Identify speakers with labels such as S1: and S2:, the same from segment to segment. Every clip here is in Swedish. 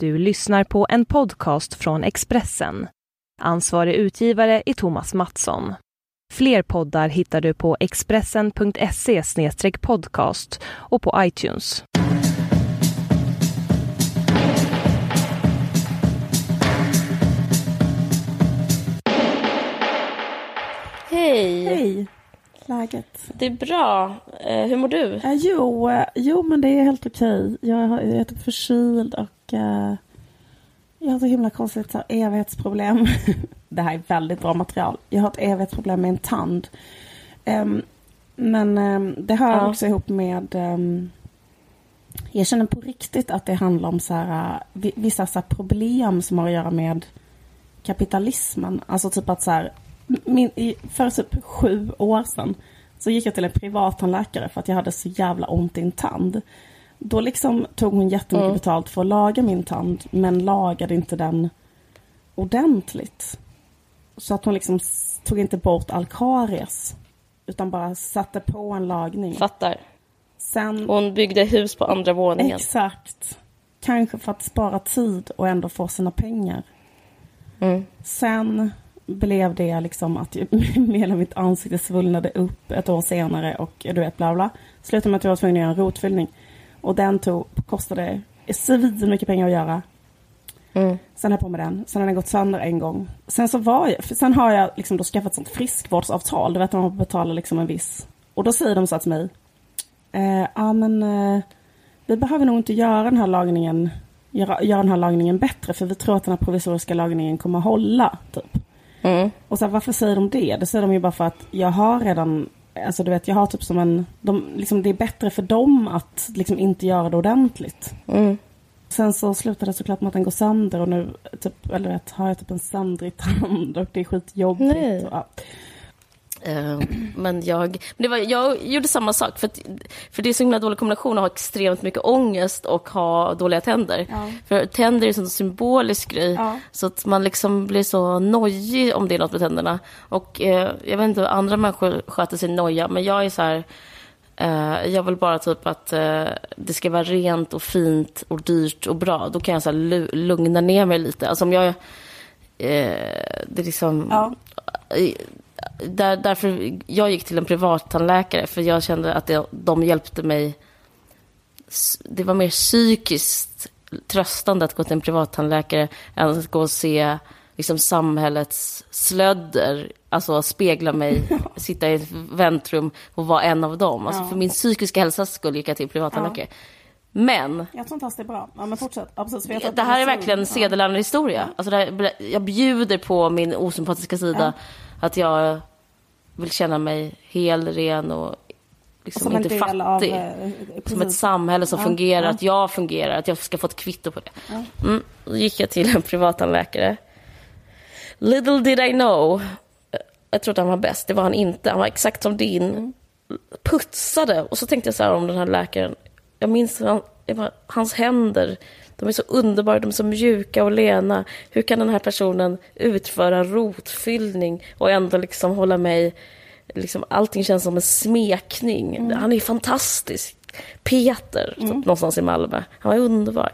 S1: Du lyssnar på en podcast från Expressen. Ansvarig utgivare är Thomas Mattsson. Fler poddar hittar du på expressen.se podcast och på iTunes.
S2: Hej!
S3: Hej! Läget?
S2: Det är bra. Eh, hur mår du?
S3: Eh, jo, eh, jo, men det är helt okej. Jag, är typ förkyld och eh, jag har så himla konstigt så här, evighetsproblem. det här är väldigt bra material. Jag har ett evighetsproblem med en tand. Ehm, men ehm, det hör
S2: Ja.
S3: också ihop med... ehm, jag känner på riktigt att det handlar om så här, vi- vissa så här problem som har att göra med kapitalismen. Alltså typ att så här, min, i, för typ sju år sedan så gick jag till en privattandläkare för att jag hade så jävla ont i en tand. Då liksom tog hon jättemycket
S2: Mm.
S3: betalt för att laga min tand men lagade inte den ordentligt. Så att hon liksom tog inte bort all karies utan bara satte på en lagning.
S2: Fattar.
S3: Sen
S2: Hon byggde hus på andra våningen.
S3: Exakt. Kanske för att spara tid och ändå få sina pengar.
S2: Mm.
S3: Sen blev det liksom att hela mitt ansikte svullnade upp ett år senare och du vet bla bla. Slutade med att jag var tvungen att göra en rotfyllning. Och den tog, kostade svin mycket pengar att göra.
S2: Mm.
S3: Sen har jag på med den. Sen har den gått sönder en gång. Sen så var jag, sen har jag liksom då skaffat sånt friskvårdsavtal. Du vet man betalar liksom en viss. Och då säger de så här till mig. Eh, ja men eh, vi behöver nog inte göra den här lagningen göra, göra den här lagningen bättre för vi tror att den här provisoriska lagningen kommer hålla. Typ.
S2: Mm.
S3: Och så här, varför säger de det? Det säger de ju bara för att jag har redan, alltså du vet jag har typ som en, de, liksom, det är bättre för dem att liksom inte göra det ordentligt.
S2: Mm.
S3: Sen så slutade det såklart med att den går sönder och nu typ, eller vet, har jag typ en söndrig tand och det är skitjobbigt. Och, ja.
S2: Eh, men jag, men det var, jag gjorde samma sak. För, att, för det är så himla dålig kombination att ha extremt mycket ångest och ha dåliga tänder.
S3: Ja.
S2: För tänder är en sån symbolisk grej.
S3: Ja.
S2: Så att man liksom blir så nojig om det är något med tänderna. Och eh, jag vet inte hur andra människor sköter sin noja, men jag är så här... Eh, jag vill bara typ att eh, det ska vara rent och fint och dyrt och bra. Då kan jag så här lugna ner mig lite. Alltså om jag... Eh, det är liksom...
S3: Ja.
S2: Där, därför jag gick till en privattandläkare för jag kände att det, de hjälpte mig. Det var mer psykiskt tröstande att gå till en privattandläkare än att gå och se liksom, samhällets slödder, alltså spegla mig, sitta i ett väntrum och vara en av dem. Alltså,
S3: Ja.
S2: För min psykiska hälsas skull gick jag till privattandläkare. Men
S3: Jag tror inte alls det är bra. Ja, men fortsätt. Ja, precis,
S2: det här är verkligen en
S3: ja.
S2: sedelärande historia. Alltså här, jag bjuder på min osympatiska sida. Att jag vill känna mig hel, ren och liksom
S3: Som
S2: inte fattig.
S3: av... eh,
S2: som ett samhälle som
S3: Ja,
S2: fungerar,
S3: ja.
S2: att jag fungerar, att jag ska få ett kvitto på det. Mm, då gick jag till en privattandläkare. Little did I know. Jag trodde han var bäst, det var han inte. Han var exakt som din.
S3: Mm.
S2: Putsade. Och så tänkte jag så här om den här läkaren. Jag minns han, jag bara, hans händer. De är så underbara, de är så mjuka och lena. Hur kan den här personen utföra rotfyllning och ändå liksom hålla mig... Liksom, allting känns som en smekning.
S3: Mm.
S2: Han är fantastisk. Peter, typ, någonstans i Malmö. Han var underbar.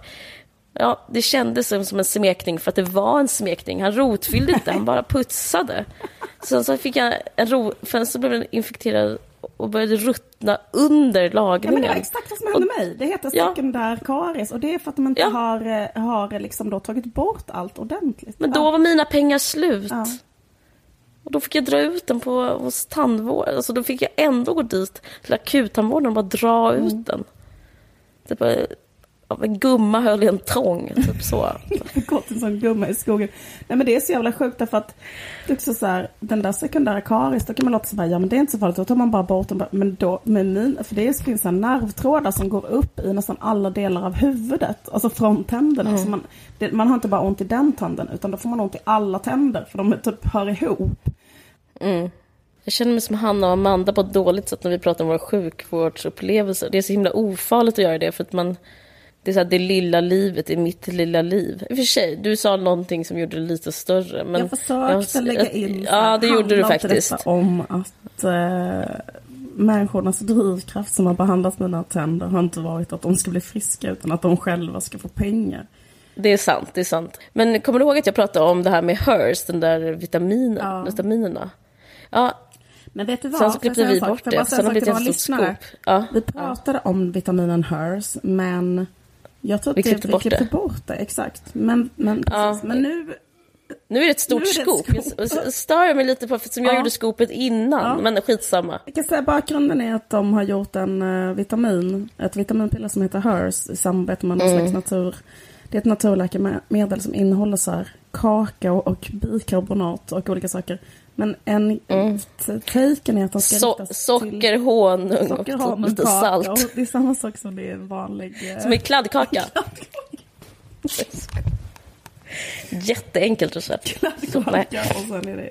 S2: Ja, det kändes som som en smekning för att det var en smekning. Han rotfyllde inte, han bara putsade. Sen så fick jag en ro... Sen så blev den infekterad och började ruttna under
S3: Ja,
S2: lagningen.
S3: men det var exakt vad som hände mig. Det heter
S2: Ja.
S3: sekundär karies och det är för att de inte
S2: Ja.
S3: har, eh, har liksom då tagit bort allt ordentligt.
S2: Men då
S3: Ja.
S2: var mina pengar slut.
S3: Ja.
S2: Och då fick jag dra ut den på, hos tandvård. Alltså då fick jag ändå gå dit till akuttandvården och bara dra
S3: Mm.
S2: ut den. Typ, eh, av en gumma höll i en tång, typ så.
S3: gått en sån gumma i skogen. Nej men det är så jävla sjukt därför att det är också så här, den där sekundära karies, då kan man låta sig bara, ja men det är inte så farligt, då tar man bara bort den. Men då, med min, för det finns så här nervtrådar som går upp i nästan alla delar av huvudet, alltså från tänderna. Så man, det, man har inte bara ont i den tanden, utan då får man ont i alla tänder, för de typ hör ihop.
S2: Jag känner mig som Hanna och Amanda på ett dåligt sätt när vi pratar om våra sjukvårdsupplevelser. Det är så himla ofarligt att göra det för att man... Det är så här, det lilla livet är mitt lilla liv. I och för sig, du sa någonting som gjorde det lite större. Men
S3: jag försökte
S2: jag-
S3: lägga in, så
S2: Ja, det gjorde du faktiskt.
S3: om att eh, människornas drivkraft som har behandlat mina tänder har inte varit att de ska bli friska utan att de själva ska få pengar.
S2: Det är sant, det är sant. Men kommer du ihåg att jag pratade om det här med HERS, den där vitaminen,
S3: Ja.
S2: vitaminerna? Ja,
S3: Men vet du vad?
S2: sen så
S3: jag
S2: klippte vi bort
S3: jag
S2: det. Sen
S3: en
S2: har det blivit ett stort. Ja.
S3: Vi pratade om vitaminen HERS, men jag tror att
S2: Vi
S3: det-
S2: klippte bort
S3: vi klippte
S2: det.
S3: bort det. Exakt. Men, men,
S2: Ja.
S3: precis. men nu...
S2: Nu är det ett stort
S3: det ett
S2: scoop.
S3: scoop.
S2: Jag stör mig lite på, för som jag
S3: Ja.
S2: gjorde scoopet innan.
S3: Ja.
S2: Men skitsamma.
S3: Jag kan säga bakgrunden är att de har gjort en eh, vitamin, ett vitaminpiller som heter HERS i samarbete med någon
S2: Mm.
S3: slags natur. Det är ett naturläkemedel som innehåller så här kakao och bikarbonat och olika saker. Men en
S2: Mm.
S3: taken är att de ska
S2: So
S3: riktas
S2: socker, honung
S3: till
S2: och
S3: socker, honung,
S2: lite
S3: kakao.
S2: salt.
S3: Det är samma sak som det är en vanlig... eh,
S2: Som en kladdkaka. Jätteenkelt recept.
S3: Kladdkaka och sen är det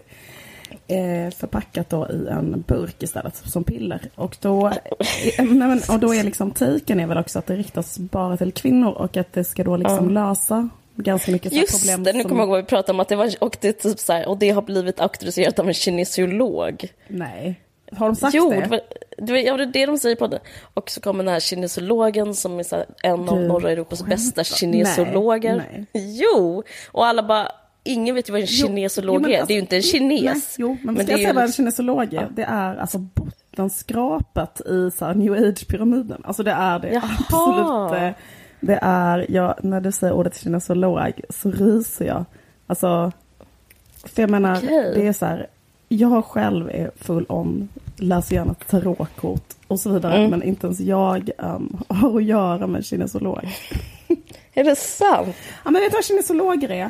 S3: eh, förpackat då i en burk istället som piller. Och då, eh, nej men, och då är liksom taken är väl också att det riktas bara till kvinnor och att det ska då liksom lösa ganska mycket
S2: Just
S3: problem.
S2: det, nu kommer jag ihåg vad vi pratade om. Att det var, och, det, typ så här, och det har blivit auktoriserat av en kinesiolog.
S3: Nej, har de sagt
S2: jo,
S3: det?
S2: var, det, ja, det är det de säger på det. Och så kommer den här kinesiologen som är här, en av
S3: Du
S2: norra Europas
S3: skämtar.
S2: bästa kinesologer.
S3: Nej,
S2: Jo, och alla bara, ingen vet ju vad en
S3: Jo,
S2: kinesolog
S3: jo,
S2: är.
S3: alltså-
S2: det är ju inte en kines.
S3: Nej, jo, men,
S2: men
S3: ska jag säga vad en
S2: liksom-
S3: kinesolog är? Det är alltså bottenskrapet i så här new age-pyramiden. Alltså det är det
S2: Jaha.
S3: absolut. Det är, ja, när du säger ordet kinesolog så ryser jag. Alltså, för jag menar,
S2: Okej.
S3: det är så här, jag själv är full on, läser gärna tarotkort och så vidare,
S2: Mm.
S3: men inte ens jag um, har att göra med kinesolog.
S2: Är det sant?
S3: Ja, men vet du vad kinesologer är?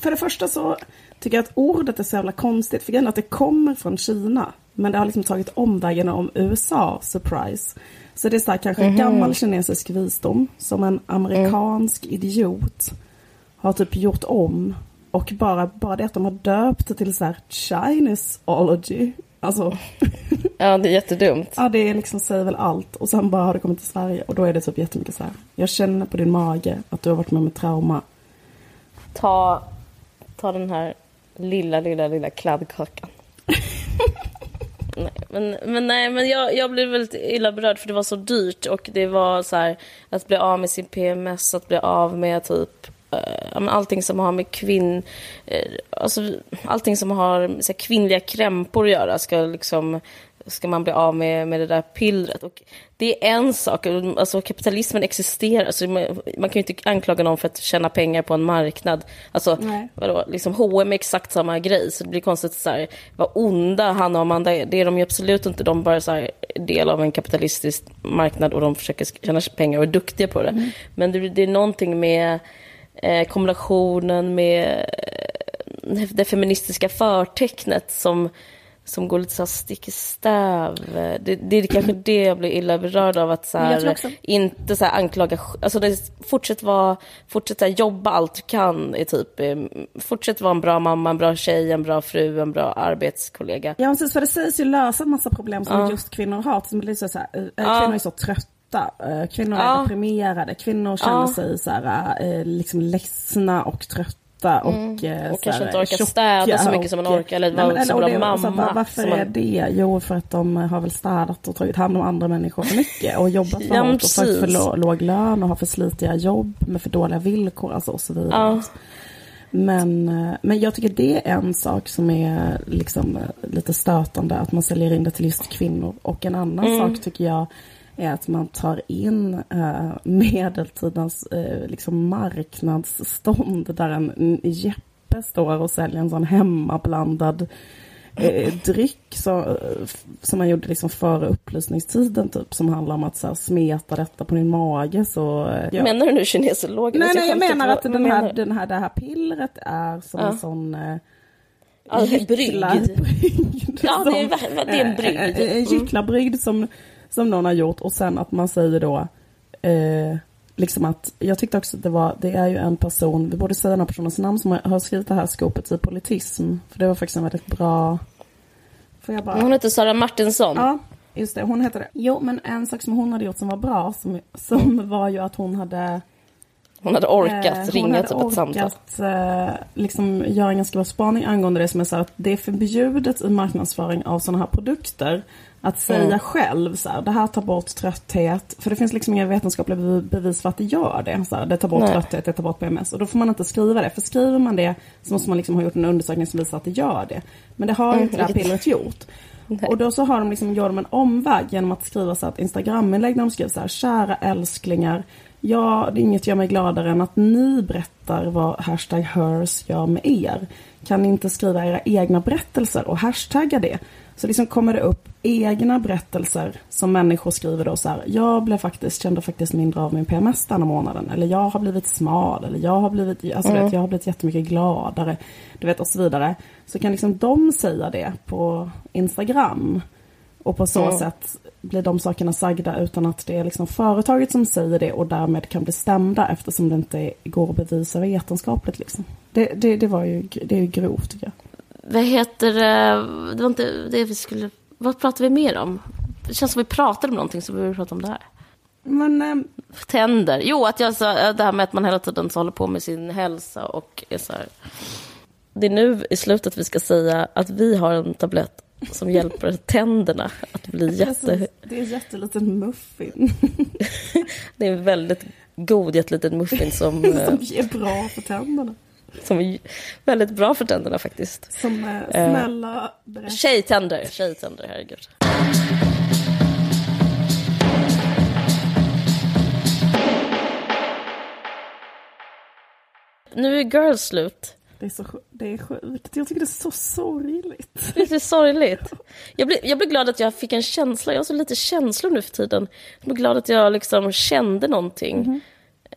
S3: För det första så tycker jag att ordet är så jävla konstigt. För grejen att det kommer från Kina. Men det har liksom tagit omvägen om USA, surprise. Så det är så här, kanske
S2: Mhm.
S3: gammal kinesisk visdom som en amerikansk
S2: Mm.
S3: idiot har typ gjort om. Och bara, bara det att de har döpt det till så här Chinesology. Alltså,
S2: Ja, det är jättedumt.
S3: ja det är liksom säger väl allt. Och sen bara har det kommit till Sverige och då är det typ jättemycket så här. Jag känner på din mage att du har varit med om ett trauma.
S2: Ta, ta den här lilla, lilla, lilla kladdkakan nej, men, men nej, men jag, jag blev väldigt illa berörd för det var så dyrt och det var så här att bli av med sin PMS, att bli av med typ eh, allting som har med kvinn... eh, alltså, allting som har med så här, kvinnliga krämpor att göra ska liksom ska man bli av med, med det där pillret. Och det är en sak, alltså kapitalismen existerar, så man, man kan ju inte anklaga någon för att tjäna pengar på en marknad. Alltså,
S3: Nej.
S2: vadå, liksom H&M är exakt samma grej, så det blir konstigt så här, vad onda Hanna och Amanda är. Det är de ju absolut inte, de är bara så här, del av en kapitalistisk marknad och de försöker tjäna pengar och är duktiga på det. Men det, det är någonting med eh, kombinationen med eh, det feministiska förtecknet som, som går lite så stick i stäv. Det, det är kanske det jag blir illa berörd av, att så här, inte så här anklaga, alltså det, fortsätt vara, fortsätt här, jobba allt du kan, är typ, eh, fortsätt vara en bra mamma, en bra tjej, en bra fru, en bra arbetskollega.
S3: Ja precis, för det sägs ju lösa en massa problem som
S2: Ja.
S3: just kvinnor har. Så här, eh,
S2: Ja.
S3: Kvinnor är så trötta, eh, kvinnor är
S2: Ja.
S3: deprimerade, kvinnor känner sig så här, liksom ledsna och trötta och, eh,
S2: Och
S3: så
S2: kanske
S3: här,
S2: inte orkar städa så mycket som man
S3: och-
S2: orkar, eller
S3: Nej,
S2: vara
S3: och
S2: bra
S3: det- och så,
S2: mamma,
S3: var- Varför
S2: som man-
S3: är det? Jo, för att de har väl städat och tagit hand om andra människor för mycket och jobbat för
S2: Ja,
S3: hårt och fått för låg lön och har för slitiga jobb med för dåliga villkor alltså, och så vidare.
S2: Ja.
S3: Men, eh, men jag tycker det är en sak som är liksom eh, lite stötande, att man säljer in det till just kvinnor. Och en annan
S2: Mm.
S3: sak tycker jag är att man tar in eh, medeltidens eh, liksom marknadsstånd där en Jeppe står och säljer en sån hemmablandad eh, dryck så, som man gjorde liksom före upplysningstiden typ som handlar om att så här, smeta detta på din mage så... ja.
S2: Menar du nu kinesologen?
S3: Nej,
S2: Alltså,
S3: nej, jag menar att
S2: vad
S3: den här, den här, det här pillret är som
S2: Ja.
S3: en sån eh, gycklarbrygd.
S2: Ja, det är, det är en brygd.
S3: En
S2: Mm.
S3: gycklarbrygd som, som någon har gjort och sen att man säger då eh, liksom att jag tyckte också att det var, det är ju en person, vi borde säga den här personens namn som har- skrivit det här skopet i politism. För det var faktiskt en väldigt bra, får jag bara
S2: Hon heter Sara Martinsson.
S3: Ja, just det. Hon heter det. Jo, men en sak som hon hade gjort som var bra, som, som var ju att hon hade
S2: Hon hade orkat
S3: Eh,
S2: ringa
S3: hon hade
S2: typ ett samtal.
S3: orkat eh, liksom, göra en ganska bra spaning angående det som är så här att det är förbjudet i marknadsföring av sådana här produkter att säga
S2: Mm.
S3: själv så här, det här tar bort trötthet. För det finns liksom inga vetenskapliga bev- bevis för att det gör det. Så här, det tar bort
S2: Nej.
S3: trötthet, det tar bort PMS. Och då får man inte skriva det. För skriver man det så måste man liksom ha gjort en undersökning som visar att det gör det. Men det har ju inte det här
S2: vilket-
S3: pillret gjort. Och då så har de liksom, gör de en omväg genom att skriva så här ett Instagram-inlägg där de skriver så här, kära älsklingar, ja, det är inget gör mig gladare än att ni berättar vad hashtag hers gör med er. Kan ni inte skriva era egna berättelser och hashtagga det? Så liksom kommer det upp egna berättelser som människor skriver då så här, jag blev faktiskt, kände faktiskt mindre av min PMS denna månaden. Eller jag har blivit smal, eller jag har blivit, alltså vet, jag har blivit jättemycket gladare. Du vet och så vidare. Så kan liksom de säga det på Instagram. Och på så
S2: Mm.
S3: sätt blir de sakerna sagda utan att det är liksom företaget som säger det och därmed kan bli stämda eftersom det inte går att bevisa vetenskapligt. Liksom. Det, det, det, var ju, det är ju grovt tycker jag.
S2: Vad heter det? Var inte det vi skulle... Vad pratade vi mer om? Det känns som vi pratade om någonting så vi vill prata om det här.
S3: Men ehm,
S2: Tänder. Jo, att jag sa det här med att man hela tiden håller på med sin hälsa och är så här. Det är nu i slutet vi ska säga att vi har en tablett som hjälper tänderna att bli jätte...
S3: det är en jätteliten muffin
S2: Det är en väldigt god jätteliten muffin som, eh,
S3: som är bra för tänderna.
S2: Som är väldigt bra för tänderna faktiskt.
S3: Som eh,
S2: Eh.
S3: snälla berättar.
S2: Tjejtänder, tjejtänder, herregud. Nu är Girls slut.
S3: Det är, så, det är sjukt. Jag tycker det är så sorgligt.
S2: Det är sorgligt. Jag blir, jag blir glad att jag fick en känsla. Jag har så lite känslor nu för tiden. Jag blir glad att jag liksom kände någonting.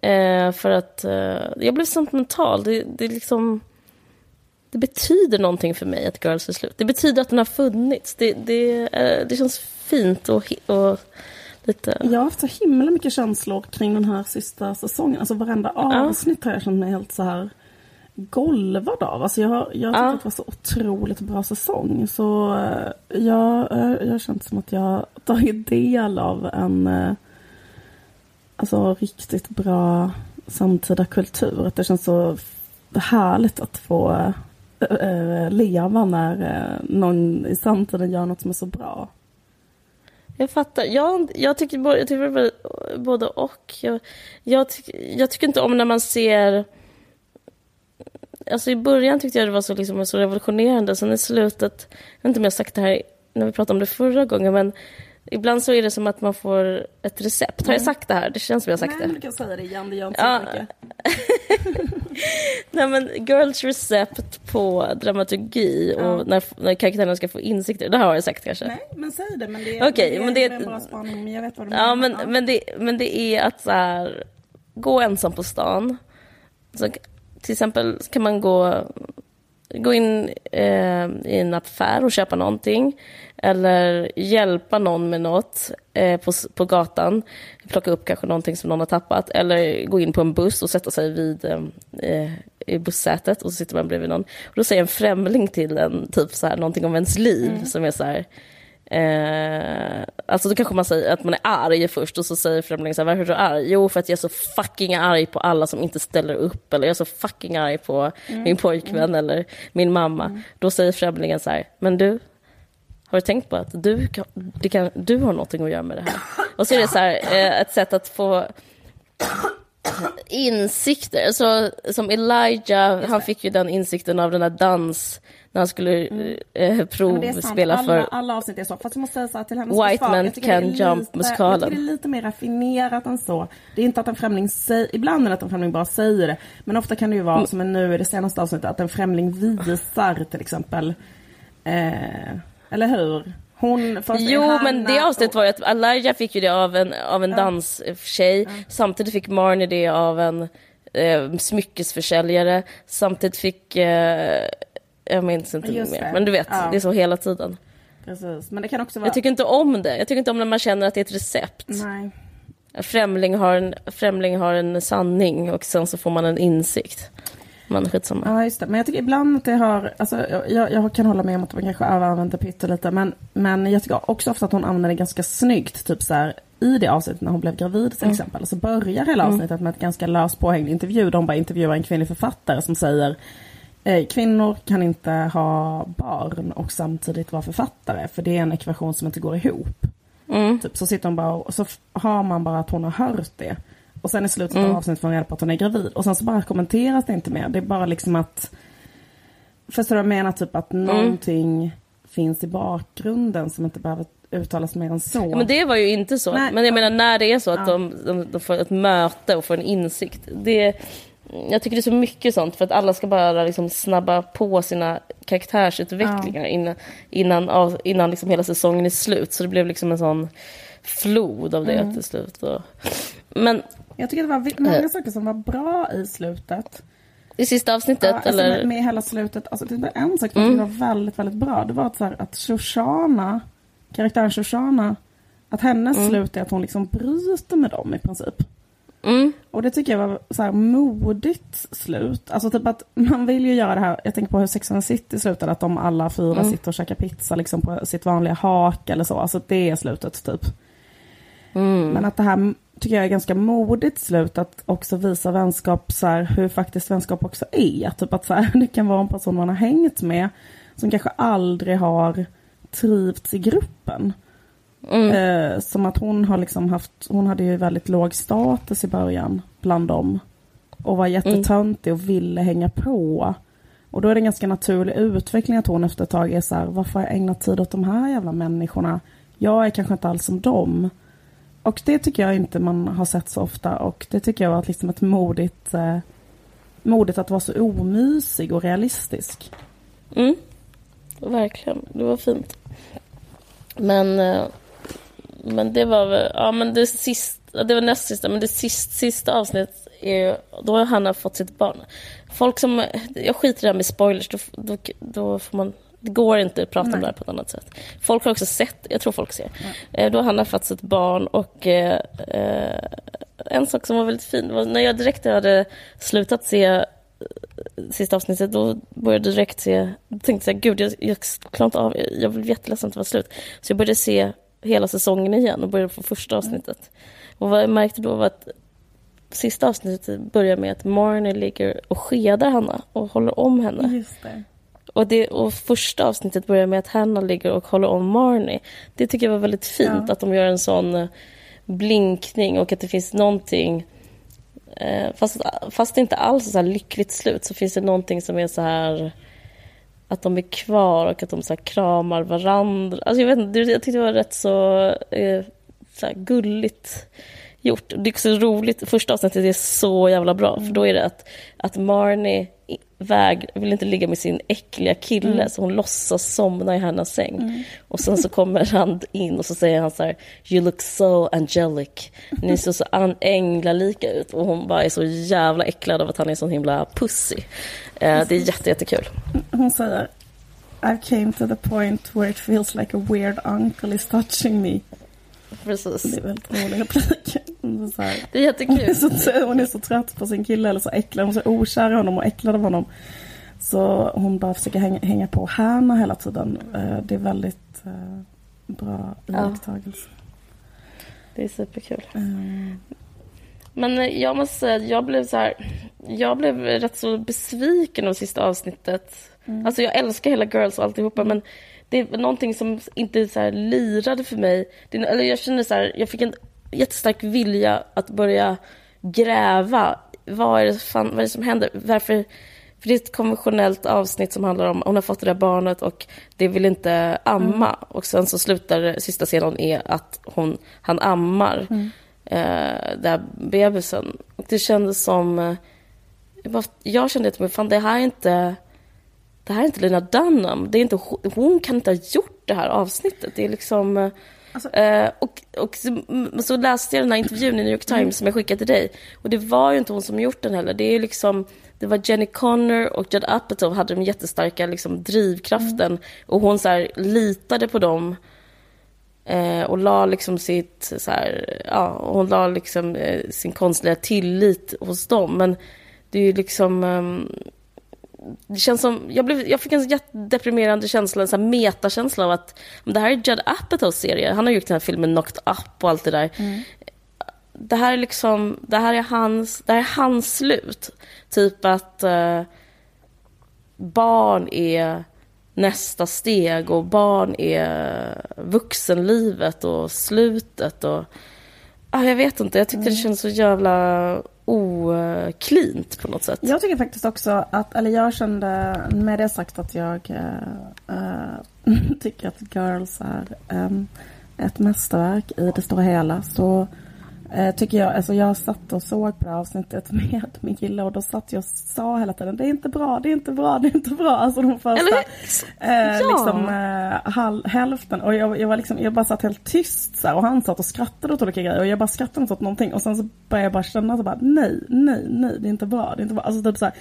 S2: Eh, för att eh, jag blev sentimental. Det, det, liksom, det betyder någonting för mig att Girls är slut. Det betyder att den har funnits. Det, det, eh, det känns fint och, och lite...
S3: Jag har haft så himla mycket känslor kring den här sista säsongen. Alltså varenda avsnitt har jag känt mig helt så här golvad av. Alltså jag, jag tyckte
S2: Ja.
S3: att det var så otroligt bra säsong. Så eh, jag, eh, jag har känt som att jag har tagit del av en eh, alltså, riktigt bra samtida kultur. Att det känns så härligt att få äh, leva när äh, någon i samtiden gör något som är så bra.
S2: Jag fattar. Jag, jag tycker, både, jag tycker både, både och. Jag, jag, tyck, jag tycker inte om när man ser... Alltså i början tyckte jag det var så, liksom, så revolutionerande. Sen i slutet, jag vet inte om jag har sagt det här när vi pratade om det förra gången, men ibland så är det som att man får ett recept. Har jag sagt det här? Det känns som jag har sagt
S3: Nej,
S2: det.
S3: du kan säga det igen, det gör inte
S2: Ja.
S3: så mycket.
S2: Nej men Girls recept på dramaturgi och när, när karaktärerna ska få insikter. Det här har jag sagt kanske.
S3: Nej, men säg det. Men det är,
S2: Okej,
S3: det är,
S2: men det-
S3: en bra spaning. Men jag vet vad du
S2: Ja,
S3: menar.
S2: men, men, det, men det är att så här, gå ensam på stan. Så, till exempel kan man gå, gå in eh, i en affär och köpa någonting. Eller hjälpa någon med något eh, på, på gatan. Plocka upp kanske någonting som någon har tappat. Eller gå in på en buss och sätta sig vid eh, eh, i bussätet och så sitter man bredvid någon. Och då säger en främling till en typ så här, någonting om ens liv som är så här Eh, alltså då kanske man säger att man är arg först och så säger främlingen så här, varför är du arg? Jo, för att jag är så fucking arg på alla som inte ställer upp eller jag är så fucking arg på min pojkvän eller min mamma. Då säger främlingen så här, men du, har du tänkt på att du, kan, det kan, du har någonting att göra med det här? Och så är det så här, eh, ett sätt att få insikter. Så, som Elijah, han fick ju den insikten av den här dans, när han skulle eh,
S3: Ja, är sant.
S2: provspela
S3: alla,
S2: för
S3: alla avsnitt är så. Fast jag måste säga så här till hennes
S2: White
S3: försvar,
S2: Man Can
S3: lite-
S2: Jump musikalen.
S3: Jag tycker det är lite mer raffinerat än så. Det är inte att en främling säger, ibland är det att en främling bara säger det. Men ofta kan det ju vara,
S2: Mm.
S3: som nu i det senaste avsnittet, att en främling visar till exempel. Eh, eller hur? Hon,
S2: Jo,
S3: Hanna
S2: men det avsnittet var ju att Elijah fick ju det av en, av en danstjej. Samtidigt fick Marnie det av en eh, smyckesförsäljare. Samtidigt fick... Eh, jag minns inte
S3: Just
S2: mer.
S3: det.
S2: Men du vet,
S3: Ja.
S2: det är så hela tiden.
S3: Precis, men det kan också vara...
S2: Jag tycker inte om det. Jag tycker inte om när man känner att det är ett recept.
S3: Nej.
S2: Främling har en, främling har en sanning och sen så får man en insikt. Men skitsamma.
S3: Ja, just det. Men jag tycker ibland att det har, alltså, jag, jag kan hålla med om att man kanske överanvänder pyttelite, men, men jag tycker också ofta att hon använder det ganska snyggt, typ så här, i det avsnittet när hon blev gravid till
S2: Mm.
S3: exempel, så börjar hela avsnittet med ett ganska löst påhängd intervju, hon bara intervjuar en kvinnlig författare som säger Kvinnor kan inte ha barn och samtidigt vara författare, för det är en ekvation som inte går ihop.
S2: Mm.
S3: Typ, så sitter hon bara och så har man bara att hon har hört det. Och sen i slutet
S2: Mm.
S3: av avsnittet får hon reda på att hon är gravid. Och sen så bara kommenteras det inte mer. Det är bara liksom att... Förstår du vad jag menar? Typ att
S2: Mm.
S3: någonting finns i bakgrunden som inte behöver uttalas mer än så.
S2: Ja, men det var ju inte så.
S3: Nej.
S2: Men jag menar när det är så att
S3: Ja.
S2: de, de, de får ett möte och får en insikt. Det, jag tycker det är så mycket sånt för att alla ska bara liksom snabba på sina karaktärsutvecklingar innan, innan, av, innan liksom hela säsongen är slut. Så det blev liksom en sån flod av det
S3: Mm.
S2: till slut. Och, men
S3: Jag tycker det var många
S2: Eh.
S3: saker som var bra i slutet.
S2: i sista avsnittet,
S3: Ja, alltså
S2: eller?
S3: med, med hela slutet. Alltså, det var en sak som
S2: Mm.
S3: var väldigt, väldigt bra. Det var att, så här, att Shoshana, karaktären Shoshana, att hennes
S2: Mm.
S3: slut är att hon liksom bryter med dem i princip.
S2: Mm,
S3: Och det tycker jag var så här modigt slut. Alltså typ att man vill ju göra det här, jag tänker på hur Sex and the City slutade, att de alla fyra
S2: Mm.
S3: sitter och käkar pizza liksom på sitt vanliga hak eller så. Alltså det är slutet typ.
S2: mm,
S3: Men att det här tycker jag är ganska modigt slut att också visa vänskap så här, hur faktiskt vänskap också är. Typ att så här, det kan vara en person man har hängt med som kanske aldrig har trivts i gruppen.
S2: Mm,
S3: Eh, som att hon har liksom haft, hon hade ju väldigt låg status i början bland dem. Och var jättetöntig och ville hänga på. Och då är det en ganska naturlig utveckling att hon efter ett tag är så här, varför har jag ägnat tid åt de här jävla människorna? Jag är kanske inte alls som dem. Och det tycker jag inte man har sett så ofta och det tycker jag var liksom ett modigt, eh, modigt att vara så omysig och realistisk.
S2: mm. Verkligen, det var fint. Men, eh, men det var väl, ja men det sista, det var näst sista, men det sist, sista avsnittet är då har Hanna fått sitt barn. Folk som, jag skiter i det här med spoilers, då, då, då får man, det går inte att prata om
S3: Nej.
S2: det här på ett annat sätt. Folk har också sett, jag tror folk ser. Eh, Då har Hanna fått sitt barn och eh, eh, en sak som var väldigt fin var när jag direkt hade slutat se eh, sista avsnittet, då började jag direkt se, tänkte jag gud jag, jag klarar inte av, jag blev jätteledsen att det var slut. Så jag började se hela säsongen igen och började på första avsnittet. Och vad jag märkte då var att sista avsnittet börjar med att Marnie ligger och skedar Hanna och håller om henne.
S3: Just det.
S2: Och, det, och första avsnittet börjar med att Hanna ligger och håller om Marnie. Det tycker jag var väldigt fint,
S3: Ja.
S2: att de gör en sån eh, blinkning och att det finns någonting eh, fast, fast det inte alls är så här lyckligt slut så finns det någonting som är så här att de är kvar och att de så här kramar varandra. Alltså jag, vet inte, jag tyckte det var rätt så, eh, så gulligt gjort. Det är också roligt, första avsnittet är så jävla bra för då är det att, att Marnie väg, vill inte ligga med sin äckliga kille så hon låtsas somna i hennes säng. Och sen så kommer han in och så säger han så här You look so angelic. Ni ser så änglalika ut och hon bara är så jävla äcklad av att han är så himla pussy. Eh, det är jätte, jättekul.
S3: Hon säger I came to the point where it feels like a weird uncle is touching me.
S2: Precis.
S3: Det är väldigt rolig replik. Så här-
S2: Det är
S3: Hon är,
S2: jättekul.
S3: så, hon är så trött på sin kille eller så äcklad. Hon är så okär i honom och äcklad av honom. Så hon bara försöker hänga, hänga på Hanna hela tiden. Eh, Det är väldigt eh, bra
S2: Ja.
S3: iakttagelse.
S2: Det är superkul.
S3: Mm.
S2: Men jag måste säga att jag blev så här, jag blev rätt så besviken av sista avsnittet. Alltså jag älskar hela Girls och alltihopa men det är någonting som inte så här lirade för mig. Det, eller jag känner så här, jag fick en jättestark vilja att börja gräva. Vad är det, fan, vad är det som händer? Varför? För det är ett konventionellt avsnitt som handlar om hon har fått det där barnet och det vill inte amma. Och sen så slutar sista scenen är att hon, han ammar eh, där bebisen. Och det kändes som... Eh, jag, bara, jag kände att men fan, det här är inte... Det här är inte Lena Dunham. Det är inte, hon- kan inte ha gjort det här avsnittet. Det är liksom... eh,
S3: Alltså-
S2: eh, och, och så, mm, så läste jag den här intervjun i New York Times som jag skickade till dig. Och det var ju inte hon som gjort den heller. Det är liksom... Det var Jenny Connor och Judd Apatow hade den jättestarka liksom, drivkraften. Och hon så här, litade på dem. Eh, och la liksom sitt, så här, ja, hon la liksom eh, sin konstnärliga tillit hos dem. Men det är ju liksom... Um, det känns som, jag, blev, jag fick en jättedeprimerande känsla, en sån här metakänsla av att det här är Judd Apatows serie. Han har gjort den här filmen Knocked Up och allt det där. Mm. Det här är liksom, det här är hans, det här är hans slut. Typ att uh, barn är nästa steg och barn är vuxenlivet och slutet och ah, jag vet inte, jag tyckte mm. det kändes så jävla oklint på något sätt.
S3: Jag tycker faktiskt också att, eller jag kände med det sagt att jag äh, tycker att Girls är ähm, ett mästerverk i det stora hela så tycker jag, alltså jag satt och såg på det avsnittet med min kille och då satt jag och sa hela tiden det är inte bra, det är inte bra, det är inte bra. Alltså de första eh, ja. liksom, eh, halv, hälften och jag, jag, var liksom, jag bara satt helt tyst så här, och han satt och skrattade åt olika grejer och jag bara skrattade inte åt någonting och sen så började jag bara känna så bara nej, nej, nej, det är inte bra, det är inte bra. Alltså typ så här,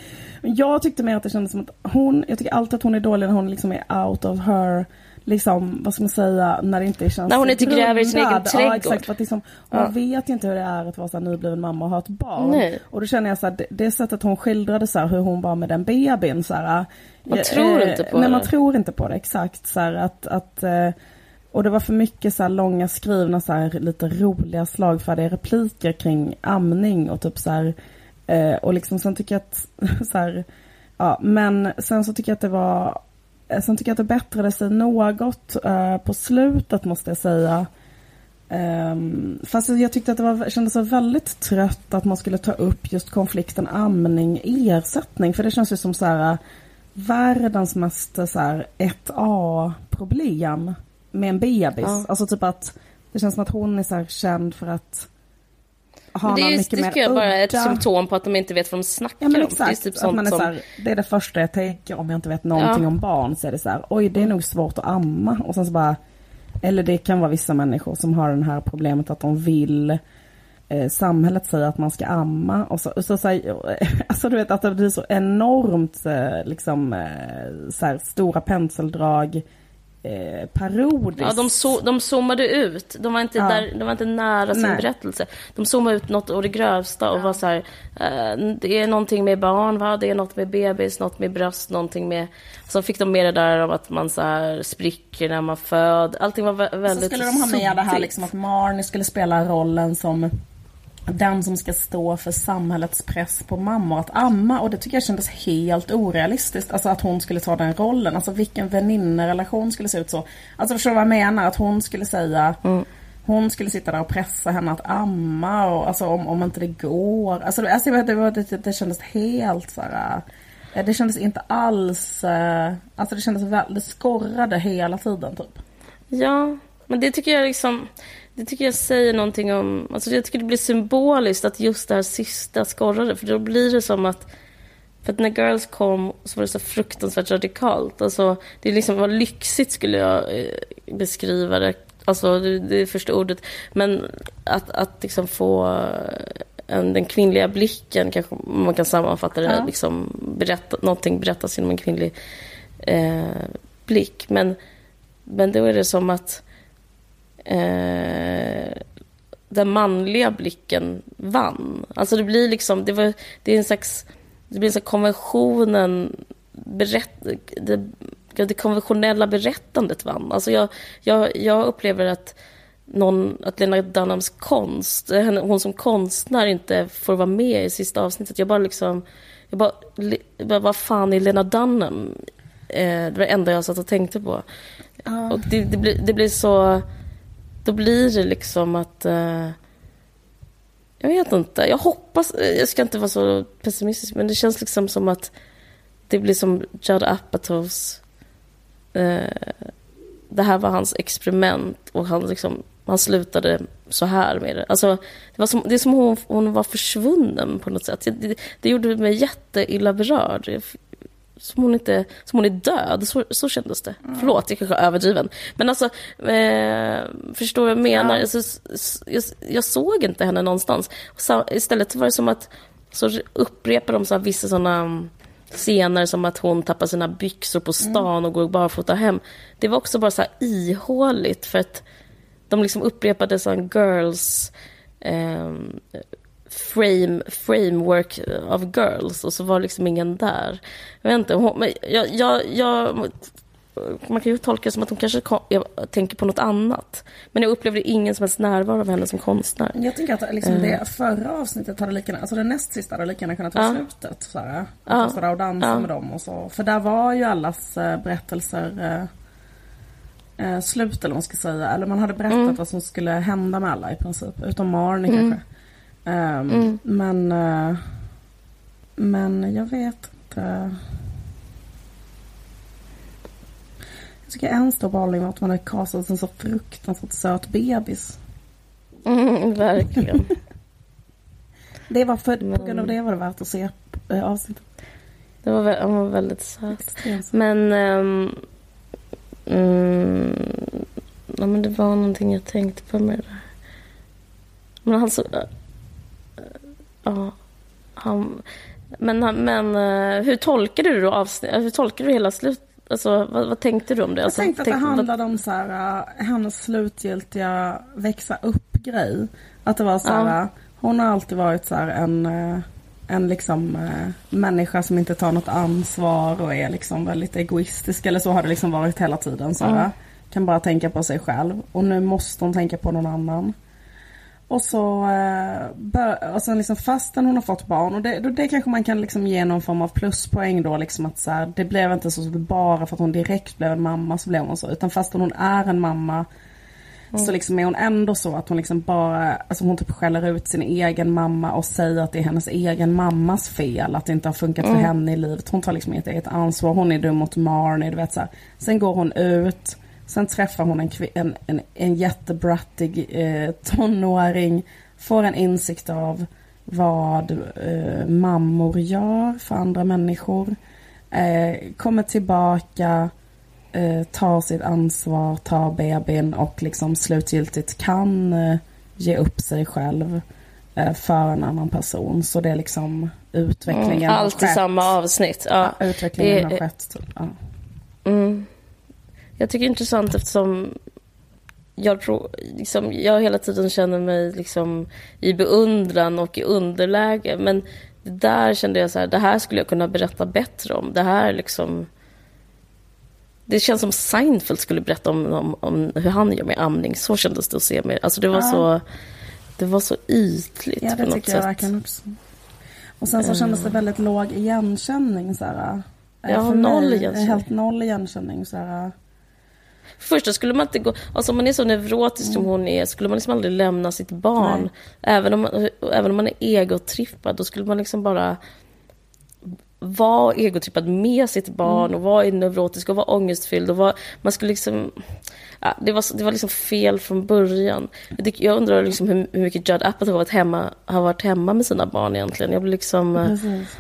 S3: jag tyckte mer att det kändes som att hon, jag tycker alltid att hon är dålig när hon liksom är out of her liksom, vad ska man säga, när det inte känns
S2: När hon inte gräver i sin egen trädgård. Ja, exakt.
S3: För att liksom, hon ja. vet ju inte hur det är att vara så här nybliven mamma och ha ett barn. Nej. Och då känner jag så här, det, det sättet hon skildrade så här, hur hon var med den bebisen så här.
S2: Man eh, tror inte på
S3: nej,
S2: det.
S3: man tror inte på det, exakt. Så här, att, att eh, och det var för mycket så här långa skrivna så här, lite roliga slagfärdiga repliker kring amning och typ så här, eh, och liksom sen tycker jag att så här, ja men sen så tycker jag att det var Eh, sen tycker jag att det bättrade sig något uh, på slutet måste jag säga. Um, fast jag tyckte att det var, kändes så väldigt trött att man skulle ta upp just konflikten amning, ersättning. För det känns ju som så här, världens mest så här, 1A-problem med en bebis. Ja. Alltså typ att det känns som att hon är så här känd för att
S2: ha det är, mycket det mer jag bara ett symptom på att de inte vet vad de snackar ja,
S3: men exakt, om. Det är, typ sånt man är som... så här, det är det första jag tänker om jag inte vet någonting ja. om barn. Så är det så här, oj det är nog svårt att amma. Och sen så bara, eller det kan vara vissa människor som har det här problemet att de vill eh, samhället säger att man ska amma och så, och så, så här, alltså du vet att det blir så enormt eh, liksom eh, så här, stora penseldrag eh, parodiskt.
S2: Ja, de, so de zoomade ut. De var inte, ja. där, de var inte nära sin Nej. berättelse. De zoomade ut något å det grövsta och ja. var så här, eh, det är någonting med barn, va? det är något med bebis, något med bröst, någonting med... Så fick de med det där om att man så här spricker när man föds. Allting var väldigt Så
S3: skulle de ha med det här liksom att Marnie skulle spela rollen som den som ska stå för samhällets press på mammor att amma och det tycker jag kändes helt orealistiskt. Alltså att hon skulle ta den rollen. Alltså vilken väninnerelation skulle se ut så. Alltså förstår du vad jag menar? Att hon skulle säga mm. Hon skulle sitta där och pressa henne att amma och alltså om, om inte det går. Alltså, alltså det, var, det, det kändes helt så här, eh, Det kändes inte alls... Eh, alltså det kändes väldigt... Det skorrade hela tiden typ.
S2: Ja, men det tycker jag liksom... Det tycker jag säger någonting om... Alltså jag tycker det blir symboliskt att just det här sista skorrade. För då blir det som att... För att när Girls kom så var det så fruktansvärt radikalt. Alltså, det liksom var lyxigt skulle jag eh, beskriva det. Alltså det, det är första ordet. Men att, att liksom få en, den kvinnliga blicken, kanske man kan sammanfatta det, ja. liksom berätta, någonting berättas genom en kvinnlig eh, blick. Men, men då är det som att eh, den manliga blicken vann. Alltså det blir liksom, det, var, det är en slags, det blir en slags konventionen, berätt, det, det konventionella berättandet vann. Alltså jag, jag, jag upplever att någon, att Lena Dunhams konst, hon som konstnär inte får vara med i sista avsnittet. Jag bara liksom, jag bara, bara vad fan är Lena Dunham? Eh, det var det enda jag satt och tänkte på. Uh. Och det, det, blir, det blir så då blir det liksom att... Eh, jag vet inte. Jag hoppas... Eh, jag ska inte vara så pessimistisk, men det känns liksom som att det blir som Judd Apatows... Eh, det här var hans experiment och han, liksom, han slutade så här med det. Alltså, det, var som, det är som hon, hon var försvunnen på något sätt. Det, det gjorde mig jätteilla berörd som hon, inte, som hon är död. Så, så kändes det. Mm. Förlåt, jag kanske är överdriven. Men alltså, eh, förstår vad jag menar? Ja. Alltså, jag, jag, såg inte henne någonstans. Så, istället var det som att så upprepar de så vissa sådana scener som att hon tappar sina byxor på stan mm. och går barfota hem. Det var också bara så här ihåligt för att de liksom upprepade sån girls eh, frame, framework of girls och så var liksom ingen där. Jag vet inte, hon, men jag, jag, jag, man kan ju tolka det som att hon kanske kom, jag tänker på något annat. Men jag upplevde ingen som helst närvaro av henne som konstnär.
S3: Jag tänker att liksom det förra avsnittet hade lika alltså det näst sista hade lika gärna kunnat vara
S2: Ja.
S3: slutet.
S2: Ja.
S3: att stå där och dansa
S2: Ja.
S3: med dem och så. För där var ju allas eh, berättelser eh, eh, slut eller vad man ska säga. Eller man hade berättat
S2: Mm.
S3: vad som skulle hända med alla i princip. Utom Marnie kanske. Ehm,
S2: Mm.
S3: Men, eh, men jag vet inte. Jag tycker en stor behållning var att man hade castat en så fruktansvärt söt bebis.
S2: Mm, verkligen.
S3: Det var för, på
S2: Men-
S3: grund av det var det värt att se äh, avsnittet.
S2: Det var, vä- hon var väldigt söt. Men... ehm, mm, ja, men det var någonting jag tänkte på med det där. Men han så... äh, Ja. han... Men, men eh, hur tolkade du då avsnitt, hur tolkade du hela slut? Alltså, vad, vad tänkte du om det?
S3: Jag
S2: Alltså,
S3: tänkte att det
S2: tänk- vad-
S3: handlade om så här, äh, hennes slutgiltiga växa upp-grej. Att det var så här,
S2: Ja.
S3: äh, hon har alltid varit så här en, en liksom människa som inte tar något ansvar och är liksom väldigt egoistisk. Eller så har det liksom varit hela tiden. Så här,
S2: Ja.
S3: Kan bara tänka på sig själv. Och nu måste hon tänka på någon annan. Och så, eh, och sen liksom fastän hon har fått barn och det, det kanske man kan liksom ge någon form av pluspoäng då liksom att så här, det blev inte så att bara för att hon direkt blev en mamma så blev hon så. Utan fastän hon är en mamma så liksom är hon ändå så att hon liksom bara, alltså hon typ skäller ut sin egen mamma och säger att det är hennes egen mammas fel att det inte har funkat för henne i livet. Hon tar liksom inget eget ansvar, hon är dum mot Marnie, du vet så här. Sen går hon ut, sen träffar hon en, en, en, en jättebrattig eh, tonåring, får en insikt av vad eh, mammor gör för andra människor. Eh, kommer tillbaka, eh, tar sitt ansvar, tar bebin och liksom slutgiltigt kan eh, ge upp sig själv eh, för en annan person. Så det är liksom utvecklingen
S2: Mm, allt i samma avsnitt. Ja.
S3: Ja, utvecklingen
S2: Det-
S3: har skett. Typ. Ja.
S2: Mm. Jag tycker det är intressant eftersom jag, tror, liksom, jag hela tiden känner mig liksom i beundran och i underläge. Men det där kände jag så här, det här skulle jag kunna berätta bättre om. Det här liksom... Det känns som Seinfeld skulle berätta om, om, om hur han gör med amning. Så kändes det att se mig. Alltså det var
S3: Ja.
S2: så... Det var så ytligt
S3: Ja,
S2: på
S3: det
S2: något
S3: tycker jag
S2: sätt.
S3: verkligen också. Och sen så kändes det väldigt låg igenkänning. Så här, eh,
S2: Ja,
S3: för
S2: noll igenkänning.
S3: Helt noll igenkänning. Så här,
S2: Först så skulle man inte gå, alltså om man är så neurotisk som hon är, skulle man liksom aldrig lämna sitt barn.
S3: Mm. Nej.
S2: Även om, även om man är egotrippad, då skulle man liksom bara vara egotrippad med sitt barn
S3: Mm.
S2: och vara neurotisk och vara ångestfylld. Och vara, man skulle liksom, ja, det, var, det var liksom fel från början. Jag, undrar liksom hur, hur mycket Judd Apatow har varit, hemma, har varit hemma med sina barn egentligen. Jag blir liksom,
S3: precis.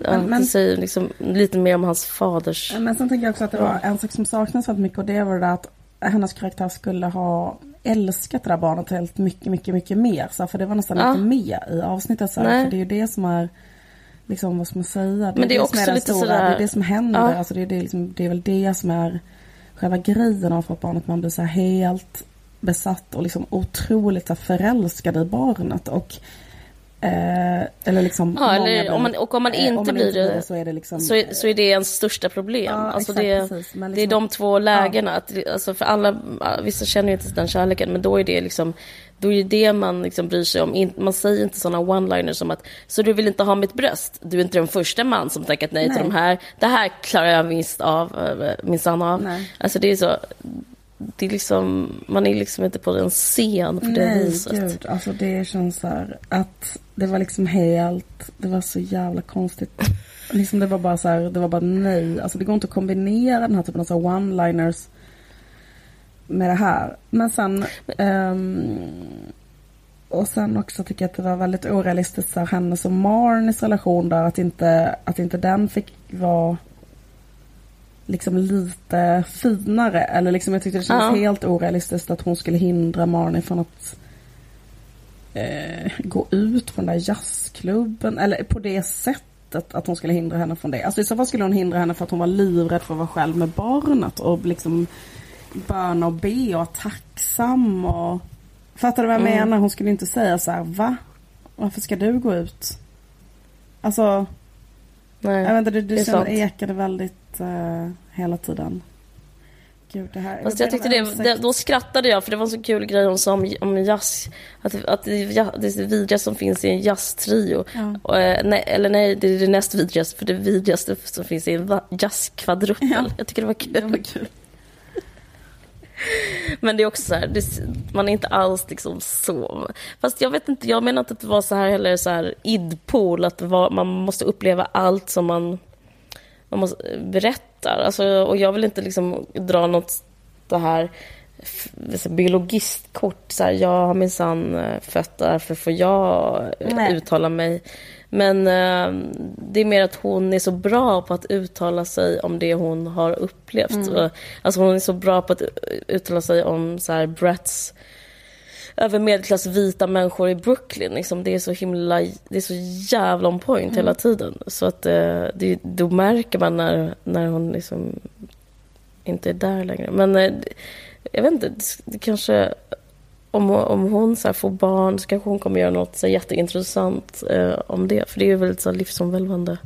S3: Men- men-
S2: det säger liksom lite mer om hans faders...
S3: Men sen tänker jag också att det var en sak som saknas väldigt mycket och det var det att hennes karaktär skulle ha älskat det där barnet helt mycket, mycket, mycket mer. Så, för det var nästan
S2: Ja.
S3: inte med i avsnittet. Så för det är ju det som är, liksom vad ska man säga?
S2: Men det är
S3: som
S2: också
S3: den
S2: lite
S3: stora,
S2: sådär-
S3: Det är det som händer.
S2: Ja.
S3: Alltså det, är det, liksom, det är väl det som är själva grejen av att få ett barn. Att man blir så här helt besatt och liksom otroligt så förälskad i barnet. Och Eh, eller liksom
S2: Ja, eller
S3: blir-
S2: om man- och om man
S3: eh,
S2: inte blir det,
S3: så är det liksom
S2: så är, så är det ens största problem.
S3: Ja,
S2: alltså
S3: exakt,
S2: det,
S3: precis. Men
S2: det är
S3: liksom-
S2: de två lägena. Att, det- alltså för alla, vissa känner ju inte den kärleken, men då är det liksom då är det man liksom bryr sig om. Man säger inte sådana one-liners som att så du vill inte ha mitt bröst? Du är inte den första man som tackat nej, till
S3: Nej.
S2: de här. Det här klarar jag minst av, eh, minsann av.
S3: Nej.
S2: Alltså det är så, det är liksom, man är liksom inte på en scen på det
S3: Nej,
S2: viset.
S3: gud. Alltså det känns så här att det var liksom helt, det var så jävla konstigt. liksom det var bara så här, det var bara nej. Alltså det går inte att kombinera den här typen av one-liners med det här. Men sen, ehm, och sen också tycker jag att det var väldigt orealistiskt så här, hennes och Marnies relation där, att inte, att inte den fick vara liksom lite finare. Eller liksom jag tyckte det kändes
S2: Ja.
S3: helt orealistiskt att hon skulle hindra Marnie från att eh, gå ut från den där jazzklubben. Eller på det sättet att hon skulle hindra henne från det. Alltså i så fall skulle hon hindra henne för att hon var livrädd för att vara själv med barnet. Och liksom böna och be och vara tacksam. Och... Fattar du vad jag
S2: Mm.
S3: menar? Hon skulle inte säga så här, va? Varför ska du gå ut? Alltså,
S2: Nej,
S3: jag vet inte, det, det,
S2: det sant.
S3: ekade väldigt uh, hela tiden. Gud, det här...
S2: Fast jag tyckte det, det, då skrattade jag för det var en så kul grej hon sa om, om jazz. Att, att det, det vidrigaste som finns i en jazztrio.
S3: Ja.
S2: Och, eh, nej, eller nej, det är det näst vidrigaste för det vidrigaste som finns i en va- jazzkvadruppel.
S3: Ja.
S2: Jag tycker det var kul.
S3: Det var kul.
S2: Men det är också så här, det, man är inte alls liksom så. Fast jag vet inte, jag menar inte att det var så här heller så här idpol, att var, man måste uppleva allt som man, man måste, berättar. Alltså, och jag vill inte liksom dra något det här biologistkort, så här, jag har minsann eh, fött därför får jag eh,
S3: Nej.
S2: uttala mig. Men eh, det är mer att hon är så bra på att uttala sig om det hon har upplevt. Och, alltså hon är så bra på att uttala sig om så här Bratts över medelklass vita människor i Brooklyn. Liksom, det är så himla, det är så jävla on point hela tiden. Så att eh, det, då märker man när, när hon liksom inte är där längre. Men eh, jag vet inte, det, kanske om, om hon så får barn så kanske hon kommer göra något så jätteintressant eh, om det. För det är ju väldigt så livsomvälvande.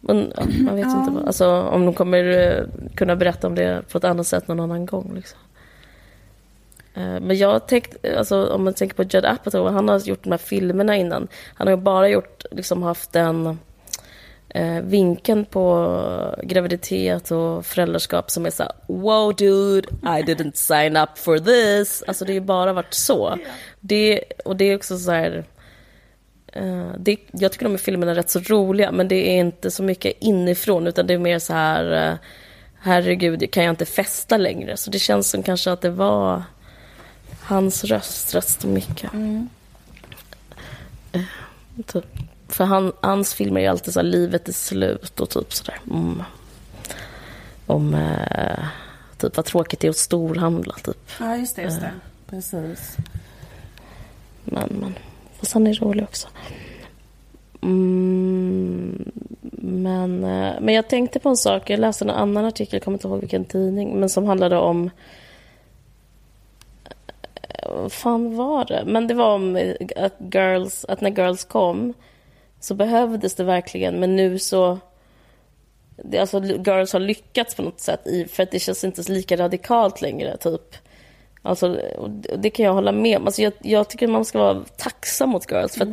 S2: Men ja, man vet
S3: Ja.
S2: inte. Vad, alltså, om de kommer eh, kunna berätta om det på ett annat sätt någon annan gång. Liksom. Eh, men jag tänkte, eh, alltså, om man tänker på Judd Apatow, han har gjort de här filmerna innan. Han har ju bara gjort, liksom haft den eh, vinkeln på graviditet och föräldraskap som är så här, wow dude, I didn't sign up for this. Alltså det har ju bara varit så. Det, och det är också så här, eh, det, jag tycker de här filmerna är rätt så roliga, men det är inte så mycket inifrån, utan det är mer så här, eh, herregud, kan jag inte festa längre? Så det känns som kanske att det var hans röst rätt så mycket. Eh, Typ. För han, hans filmer är alltid så här, livet är slut och typ sådär. Mm. Om eh, typ vad tråkigt det är att storhandla typ.
S3: Ja, just det. Just det. Precis.
S2: Men, men. Fast han är rolig också. Mm, men, eh, men jag tänkte på en sak. Jag läste en annan artikel, jag kommer inte ihåg vilken tidning, men som handlade om eh, vad fan var det? Men det var om eh, att, girls, att när girls kom så behövdes det verkligen, men nu så... Det, alltså, girls har lyckats på något sätt, i, för att det känns inte lika radikalt längre, typ. Alltså, det- kan jag hålla med om. Alltså, jag, jag tycker man ska vara tacksam mot girls. För att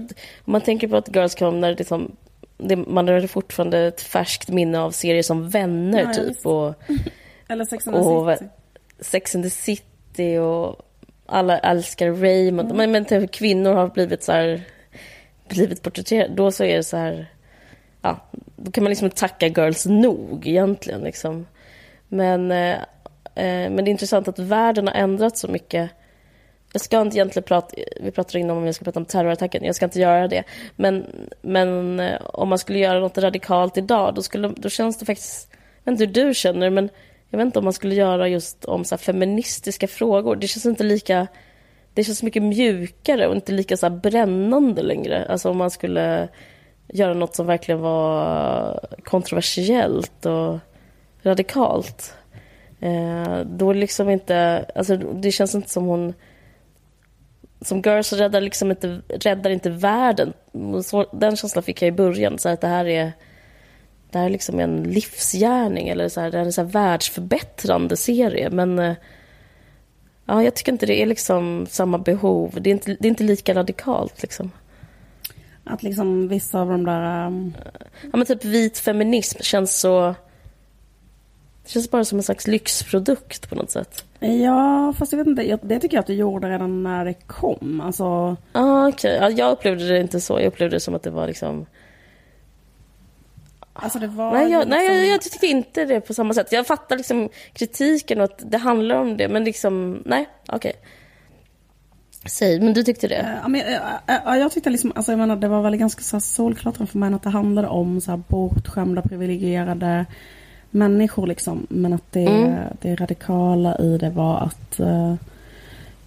S2: om man tänker på att girls kom när det liksom, det, man har fortfarande ett färskt minne av serier som Vänner,
S3: Ja,
S2: typ. Och,
S3: Eller Sex and the City.
S2: Sex and the City och alla älskar Raymond. Men, men typ, kvinnor har blivit så här, blivit porträtterade. Då så är det så här, ja, då kan man liksom tacka girls nog egentligen liksom. Men, eh, eh, men det är intressant att världen har ändrats så mycket. Jag ska inte egentligen prata, vi pratade innan om jag ska prata om terrorattacken, jag ska inte göra det. Men, men eh, om man skulle göra något radikalt idag, då, skulle, då känns det faktiskt, jag vet inte hur du känner, men jag vet inte om man skulle göra just om så här feministiska frågor. Det känns inte lika, det känns mycket mjukare och inte lika så här brännande längre. Alltså om man skulle göra något som verkligen var kontroversiellt och radikalt. Eh, då liksom inte, alltså det känns inte som hon som Girls räddar liksom inte, räddar inte världen. Så, den känslan fick jag i början, så att det här är det här är liksom en livsgärning eller så här, det är en så här världsförbättrande serie. Men eh, ja, jag tycker inte det är liksom samma behov. Det är inte, det är inte lika radikalt liksom.
S3: Att liksom vissa av de där... Um,
S2: Ja, men typ vit feminism känns så... Det känns bara som en slags lyxprodukt på något sätt.
S3: ja, fast jag vet inte. Det tycker jag att du gjorde redan när det kom. Alltså,
S2: Ah, okej. Ja, jag upplevde det inte så. Jag upplevde det som att det var liksom...
S3: alltså det var
S2: Nej, jag, nej
S3: liksom-
S2: jag, jag tycker inte det på samma sätt. Jag fattar liksom kritiken och att det handlar om det, men liksom... Nej, okej. Säg, men du tyckte det?
S3: Eh, Ja, men, eh, eh, ja, jag tyckte liksom, alltså jag menar, det var väl ganska så solklart för mig att det handlade om så här bortskämda, privilegierade människor liksom. Men att det,
S2: Mm.
S3: det radikala i det var att,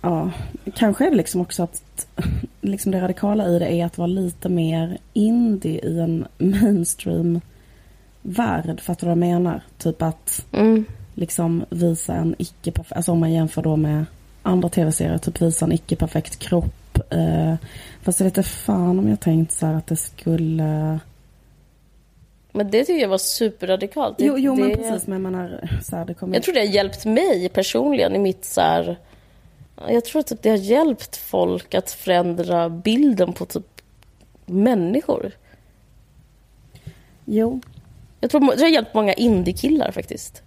S3: ja, kanske är det liksom också att liksom det radikala i det är att vara lite mer indie i en mainstream värld. Fattar du vad jag menar? Typ att
S2: Mm.
S3: liksom visa en icke-perfekt, alltså om man jämför då med andra tv-serier, typ visa en icke-perfekt kropp typ. Eh, fast jag vet inte fan om jag tänkt så här att det skulle...
S2: Men det tycker jag var superradikalt. Det,
S3: jo, jo
S2: det,
S3: men precis. Men jag menar, så här, det kommer...
S2: Jag tror det har hjälpt mig personligen i mitt så här... Jag tror att det har hjälpt folk att förändra bilden på typ människor.
S3: Jo.
S2: Jag tror det har hjälpt många indiekillar faktiskt.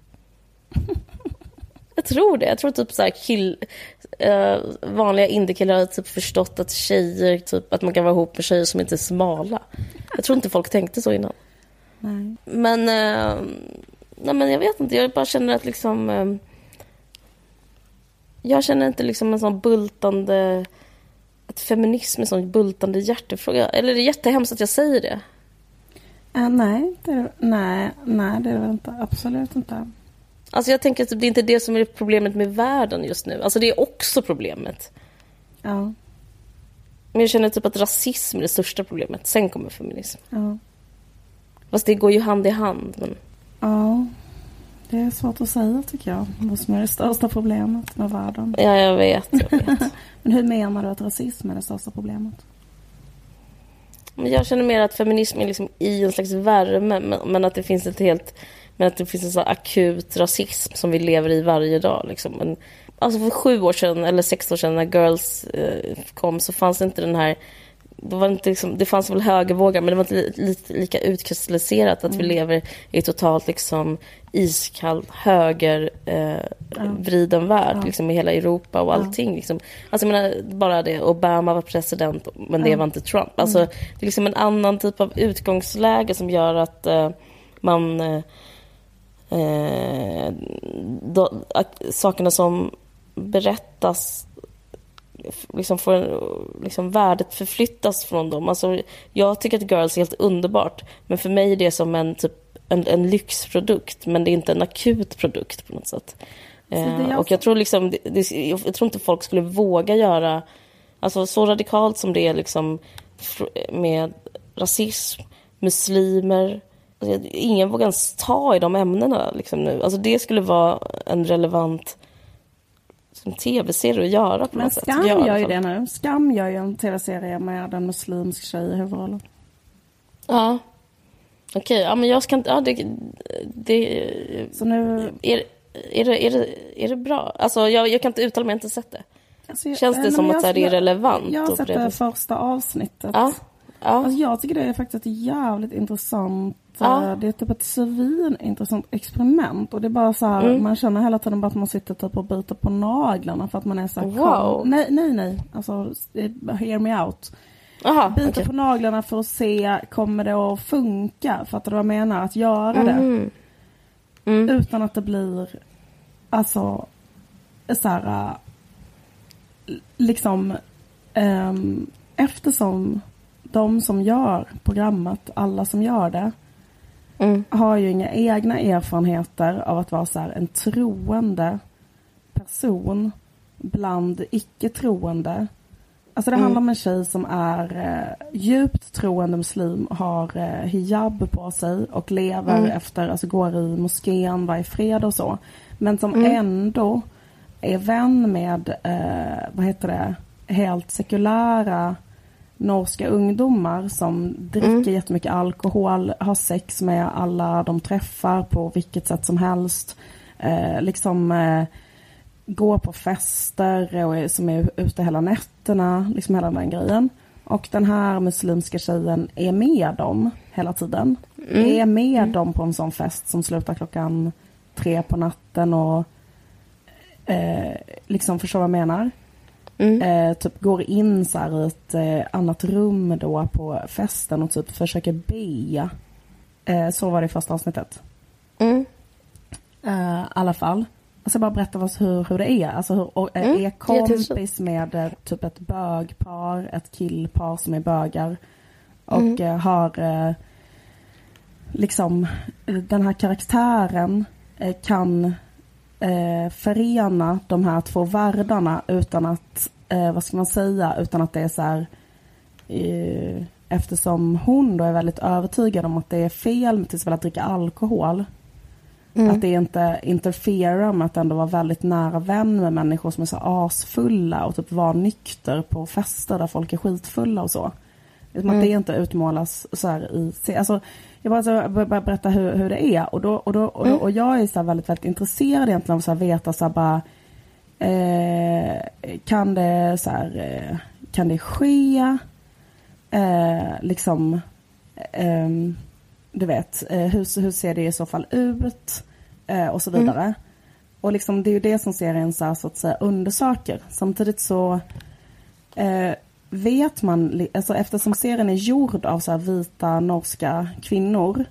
S2: Jag tror det. Jag tror typ så kill, uh, vanliga indiekillar har typ förstått att tjejer, typ att man kan vara ihop med tjejer som inte är smala. Jag tror inte folk tänkte så innan.
S3: Nej.
S2: Men, uh, nej men jag vet inte, jag bara känner att liksom uh, Jag känner inte liksom en sån bultande att feminism är en sån bultande hjärtefråga. Eller det är jättehemskt att jag säger det.
S3: Uh, nej, det, nej, nej, det är det väl inte. Absolut inte.
S2: Alltså jag tänker att det är inte det som är problemet med världen just nu. Alltså det är också problemet.
S3: Ja.
S2: Men jag känner typ att rasism är det största problemet. Sen kommer feminism.
S3: Ja.
S2: Fast det går ju hand i hand. Men...
S3: Ja. Det är svårt att säga tycker jag. Vad som är det största problemet med världen.
S2: Ja, jag vet. Jag vet.
S3: Men hur menar du att rasism är det största problemet?
S2: Jag känner mer att feminism är liksom i en slags värme. Men, att det finns ett helt... Men att det finns en sån akut rasism som vi lever i varje dag. Liksom. Men, alltså för sju år sedan, eller sex år sedan när Girls eh, kom så fanns inte den här... Det, var inte liksom, det fanns väl högervågar men det var inte lite lika utkristalliserat att mm. vi lever i totalt liksom iskall höger eh, ja. värld ja. liksom, i hela Europa och allting. Ja. Liksom. Alltså, jag menar, bara det, Obama var president men det var inte Trump. Alltså, mm. Det är liksom en annan typ av utgångsläge som gör att eh, man eh, eh, då, att sakerna som berättas liksom får liksom värdet förflyttas från dem. Alltså, jag tycker att Girls är helt underbart, men för mig är det som en, typ, en, en lyxprodukt, men det är inte en akut produkt på något sätt. Eh, och jag tror, liksom, det, det, jag tror inte folk skulle våga göra, alltså så radikalt som det är liksom med rasism, muslimer, Alltså, ingen vågar ens ta i de ämnena liksom, nu. Alltså, det skulle vara en relevant tv-serie att göra på
S3: Men Skam
S2: sätt.
S3: Gör ju det nu. Skam gör ju en tv-serie med en muslimsk tjej i huvudrollen.
S2: Ja. Okej, okay, ja men jag ska inte... Ja, det, det,
S3: Så nu...
S2: Är, är, det, är, det, är det bra? Alltså jag, jag kan inte uttala mig, jag har inte sett det. Alltså, Känns det som att det är relevant?
S3: Jag har sett det första avsnittet.
S2: Ja. Ja.
S3: Alltså, jag tycker det är faktiskt ett jävligt intressant Ja. Det är typ ett svinintressant experiment. Och det är bara så här, mm. man känner hela tiden bara att man sitter typ och biter på naglarna för att man är så här,
S2: wow.
S3: Nej, nej, nej. Alltså, hear me out.
S2: Aha,
S3: biter
S2: okay.
S3: på naglarna för att se, kommer det att funka? Fattar du vad jag menar? Att göra
S2: mm.
S3: det.
S2: Mm.
S3: Utan att det blir, alltså, så här, liksom, um, eftersom de som gör programmet, alla som gör det, mm. har ju inga egna erfarenheter av att vara så en troende person bland icke-troende. Alltså det mm. handlar om en tjej som är eh, djupt troende muslim, har eh, hijab på sig och lever mm. efter, alltså går i moskén varje fredag och så. Men som mm. ändå är vän med, eh, vad heter det, helt sekulära norska ungdomar som dricker mm. jättemycket alkohol, har sex med alla de träffar på vilket sätt som helst. Eh, liksom eh, går på fester och är, som är ute hela nätterna, liksom hela den grejen. Och den här muslimska tjejen är med dem hela tiden. Mm. Är med mm. dem på en sån fest som slutar klockan tre på natten och eh, liksom förstår vad jag menar. Mm. Eh, typ går in så här i ett eh, annat rum då på festen och typ försöker be. Eh, så var det i första avsnittet.
S2: Mm.
S3: Eh, I alla fall. Jag ska bara berätta vad, hur, hur det är. Alltså hur, och, eh, mm. är kompis med eh, typ ett bögpar, ett killpar som är bögar. Och mm. har liksom den här karaktären kan eh, förena de här två världarna utan att, eh, vad ska man säga, utan att det är så här, eh, eftersom hon då är väldigt övertygad om att det är fel till att dricka alkohol Mm. Att det inte interferar med att ändå vara väldigt nära vän med människor som är så asfulla och typ vara nykter på fester där folk är skitfulla och så. Mm. Att det inte utmålas så här i... Alltså, jag bara, så, bara berätta hur, hur det är och, då, och, då, och, då, mm. och jag är så väldigt, väldigt intresserad egentligen av att veta så bara, eh, kan det så här, eh, kan det ske eh, liksom eh, du vet, eh, hur, hur ser det i så fall ut? Eh, och så vidare. Mm. Och liksom, det är ju det som serien så, här, så att säga undersöker. Samtidigt så vet man, alltså eftersom serien är gjord av så vita norska kvinnor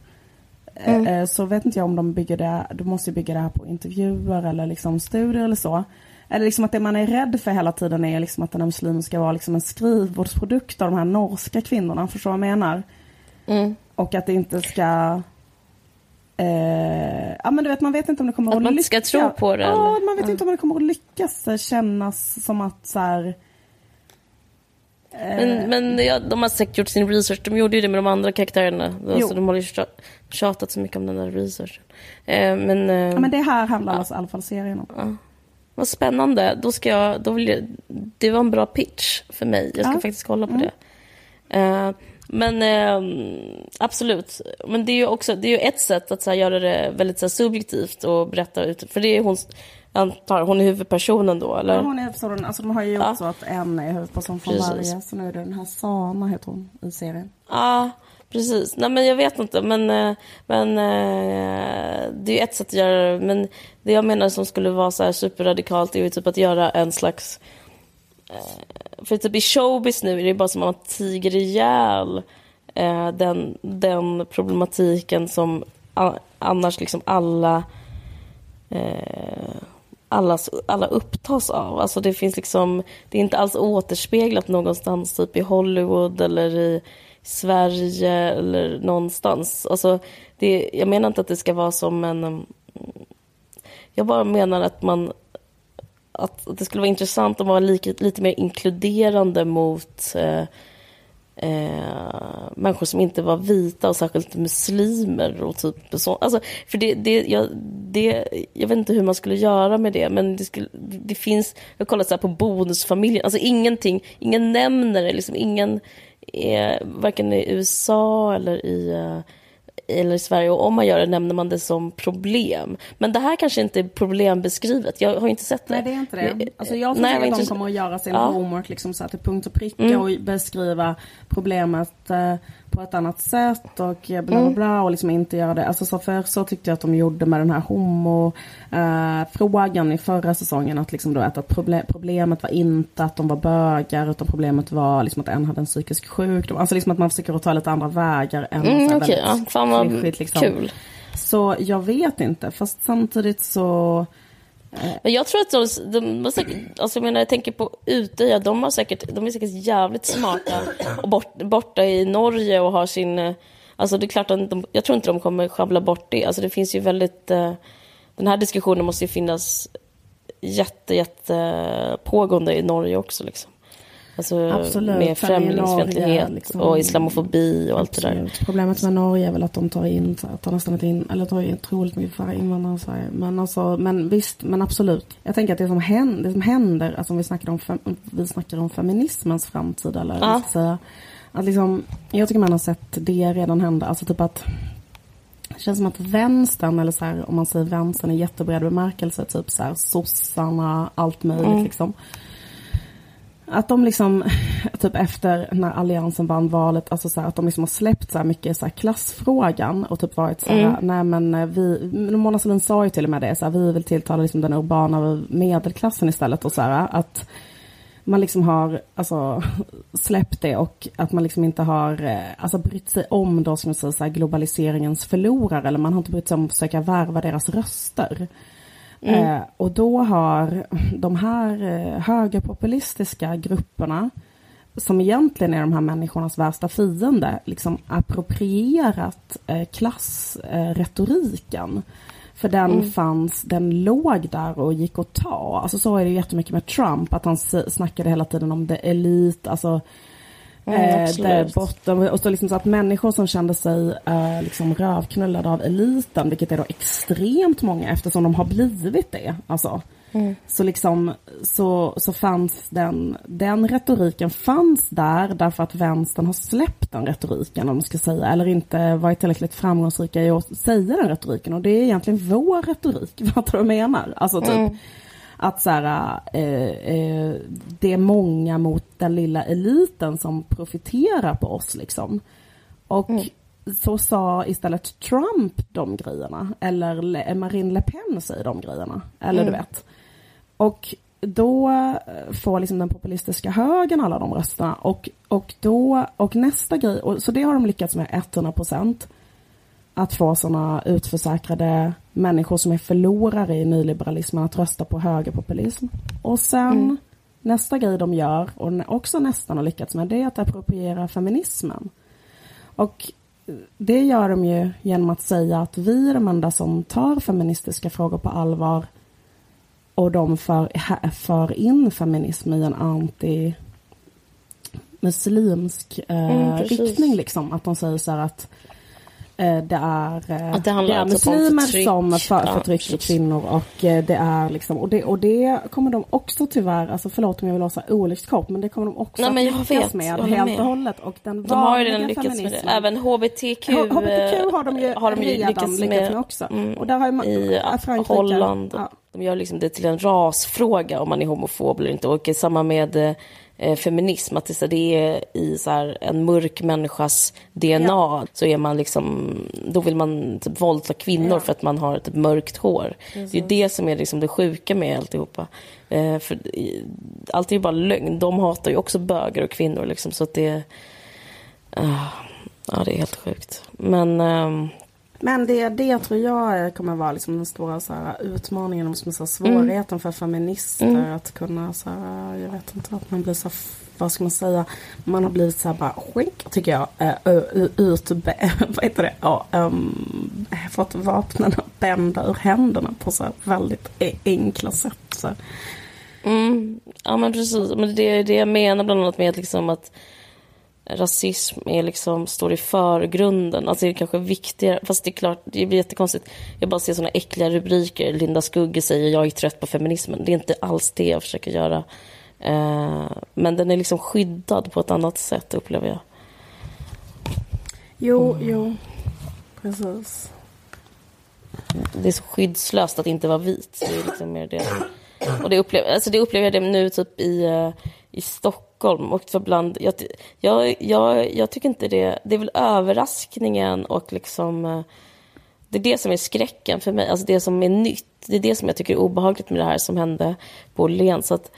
S3: eh, mm. eh, så vet inte jag om de bygger det, de måste bygga det här på intervjuer eller liksom studier eller så. Eller liksom att det man är rädd för hela tiden är liksom att den här muslimen ska vara liksom en skrivbordsprodukt av de här norska kvinnorna, förstår vad jag menar? Mm. Och att det inte ska... Eh, ja men du vet man vet inte om det kommer
S2: att, att lyckas. Att man ska tro på det?
S3: Ja, eller? man vet mm. inte om det kommer att lyckas kännas som att så här,
S2: men, eh, men ja, de har säkert gjort sin research. De gjorde ju det med de andra karaktärerna. Alltså, de har ju tjatat så mycket om den där researchen. Eh, men, eh,
S3: ja, men det här handlar ja. alltså i alla fall serien om. Ja.
S2: Vad spännande. Då ska jag, då vill jag, det var en bra pitch för mig. Jag ska ja. faktiskt kolla på mm. det. Men eh, absolut. Men det är ju också det är ju ett sätt att så här, göra det väldigt så här, subjektivt och berätta ut. För det är hon, antar, hon är huvudpersonen då eller?
S3: Ja hon är huvudpersonen. Alltså de har ju gjort ja. så att en är huvudperson från precis. varje. Så nu är det den här Sana heter hon i serien.
S2: Ja precis. Nej men jag vet inte men, eh, men eh, det är ett sätt att göra det. Men det jag menar som skulle vara så här superradikalt är ju typ att göra en slags Eh, för typ i showbiz nu är det bara som att man tiger ihjäl eh, den, den problematiken som annars liksom alla eh, alla, alla upptas av. Alltså det finns liksom, det är inte alls återspeglat någonstans typ i Hollywood eller i Sverige eller någonstans. Alltså det, jag menar inte att det ska vara som en... Mm, jag bara menar att man att att det skulle vara intressant att vara lika, lite mer inkluderande mot eh, eh, människor som inte var vita och särskilt muslimer och typ så. Alltså, för det, det, jag, det, jag vet inte hur man skulle göra med det, men det, skulle, det finns, jag har kollat så på bonusfamiljen, alltså ingenting, ingen nämner det, liksom ingen, eh, varken i USA eller i eh, eller i Sverige och om man gör det nämner man det som problem. Men det här kanske inte är problembeskrivet. Jag har inte sett det.
S3: Nej, det är inte det. Alltså jag tror Nej, att de kommer att göra sin ja. homework liksom så här till punkt och pricka mm. och beskriva problemet eh, på ett annat sätt och bla bla mm. bla och liksom inte göra det. Alltså så för så tyckte jag att de gjorde med den här homo eh, frågan i förra säsongen att liksom då att problem, problemet var inte att de var bögar utan problemet var liksom att en hade en psykisk sjukdom. Alltså liksom att man försöker att ta lite andra vägar än
S2: mm, så okay, ja. Fan vad liksom. kul.
S3: Så jag vet inte fast samtidigt så
S2: men jag tror att de, de var säkert, alltså jag menar jag tänker på Utöja, de, har säkert, de är säkert jävligt smarta och bort, borta i Norge och har sin, alltså det är klart att de, jag tror inte de kommer sjabbla bort det, alltså det finns ju väldigt, eh, den här diskussionen måste ju finnas jätte, jätte pågående i Norge också liksom. Alltså Absolut. med främlingsfientlighet liksom, och islamofobi och allt Absolut. det där.
S3: Problemet med Norge är väl att de tar in, tar nästan inte in, eller tar in otroligt mycket färre invandrare i Sverige. Men alltså, men visst, men absolut. Jag tänker att det som händer, det som händer alltså om vi snackar om, vi snackar om feminismens framtid eller ja. säga. Att liksom, jag tycker man har sett det redan hända, alltså typ att det känns som att vänstern, eller så här, om man säger vänstern i jättebred bemärkelse, typ så här sossarna, allt möjligt mm. liksom att de liksom, typ efter när alliansen vann valet, alltså så här, att de liksom har släppt så här mycket så här klassfrågan och typ varit så här, mm. nej men eh, vi, Mona Sahlin sa ju till och med det, så här, vi vill tilltala liksom den urbana medelklassen istället och så här, att man liksom har alltså, släppt det och att man liksom inte har eh, alltså, brytt sig om då, som säga, så här, globaliseringens förlorare, eller man har inte brytt sig om att försöka värva deras röster. Mm. Eh, och då har de här eh, högerpopulistiska grupperna som egentligen är de här människornas värsta fiende, liksom approprierat eh, klassretoriken. För den mm. fanns, den låg där och gick att ta. Alltså så är det jättemycket med Trump, att han snackade hela tiden om det elit, alltså
S2: Mm,
S3: där botten, och så, liksom så att människor som kände sig eh, liksom rövknullade av eliten, vilket är då extremt många eftersom de har blivit det. Alltså.
S2: Mm.
S3: Så liksom så, så fanns den, den retoriken fanns där därför att vänstern har släppt den retoriken om man ska säga, eller inte varit tillräckligt framgångsrika i att säga den retoriken och det är egentligen vår retorik, vad du menar? Alltså typ
S2: Mm.
S3: Att så här, eh, eh, det är många mot den lilla eliten som profiterar på oss liksom. Och
S2: Mm.
S3: så sa istället Trump de grejerna, eller Le- Marine Le Pen säger de grejerna, eller du
S2: Mm.
S3: vet. Och då eh, får liksom den populistiska högern alla de rösterna och, och då, och nästa grej, och, så det har de lyckats med 100 procent. Att få sådana utförsäkrade människor som är förlorare i nyliberalismen att rösta på högerpopulism. Och sen
S2: Mm.
S3: nästa grej de gör, och också nästan har lyckats med, det är att appropriera feminismen. Och det gör de ju genom att säga att vi är de enda som tar feministiska frågor på allvar och de för, för in feminism i en anti muslimsk eh,
S2: Mm,
S3: riktning liksom. Att de säger så här att det är, eh,
S2: Att det handlar
S3: är
S2: alltså
S3: muslimer
S2: förtryck.
S3: som för,
S2: Ja,
S3: förtrycker kvinnor och eh, det är liksom och det, och det kommer de också tyvärr, alltså förlåt om jag vill här olyckskort men det kommer de också
S2: Nej, men jag
S3: att lyckas med helt
S2: med.
S3: och hållet och den
S2: De har ju redan lyckats med det. Även HBTQ,
S3: H- HBTQ har de ju,
S2: har de ju
S3: redan
S2: lyckats med,
S3: också.
S2: mm,
S3: och där har ju man,
S2: i
S3: Frankrike,
S2: Holland.
S3: Ja.
S2: De gör liksom det till en rasfråga om man är homofob eller inte. Och samma med eh, feminism, att det, är i så här, en mörk människas DNA. Så är man liksom, då vill man typ våldta kvinnor
S3: Ja.
S2: för att man har typ mörkt hår. Det är det som är liksom det sjuka med alltihopa. Eh, för allt är ju bara lögn. De hatar ju också bögar och kvinnor liksom. Så att det... ah, ja, det är helt sjukt. Men... ehm,
S3: Men det, det tror jag kommer vara liksom den stora så här, utmaningen, och som så här, svårigheten för feminister
S2: Mm.
S3: att kunna, så här, jag vet inte, att man blir så, vad ska man säga, man har blivit så här bara skink, tycker jag, uh, ut, vad heter det, ja, um, fått vapnen att bända ur händerna på så här väldigt e- enkla sätt. Så.
S2: Mm, ja men precis. Men det är det jag menar bland annat med liksom att rasism är liksom, står i förgrunden. Alltså det är kanske viktigare, fast det är klart, det blir jättekonstigt. Jag bara ser såna äckliga rubriker. Linda Skugge säger jag är trött på feminismen. Det är inte alls det jag försöker göra. Eh, men den är liksom skyddad på ett annat sätt upplever jag.
S3: Jo, jo, precis.
S2: Det är så skyddslöst att inte vara vit. Det är liksom mer det. Och det upplever, alltså det upplever jag det nu typ i, eh, i Stockholm. Och för bland, jag, jag, jag, jag tycker inte det, det är väl överraskningen och liksom eh, det är det som är skräcken för mig, alltså det som är nytt. Det är det som jag tycker är obehagligt med det här som hände på Åhléns. Så att,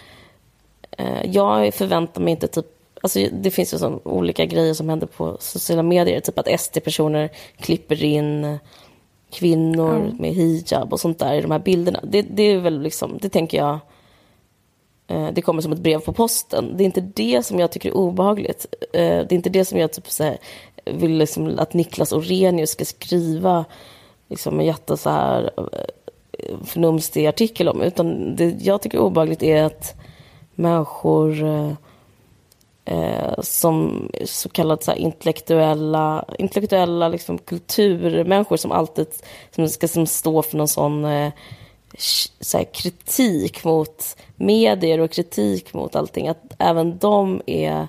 S2: eh, jag förväntar mig inte typ Alltså det finns ju så olika grejer som händer på sociala medier. Typ att SD-personer klipper in kvinnor med hijab och sånt där i de här bilderna. Det, det är väl liksom, det tänker jag, Eh, det kommer som ett brev på posten. Det är inte det som jag tycker är obehagligt. Eh, det är inte det som jag typ så här, vill liksom att Niklas Orenius ska skriva liksom en jätte så här eh, förnumstig artikel om. Utan det jag tycker är obehagligt är att människor eh, eh, som så kallade så här, intellektuella, intellektuella liksom, kulturmänniskor som alltid som ska som stå för någon sån eh, så här, kritik mot medier och kritik mot allting. Att även de är... Eh,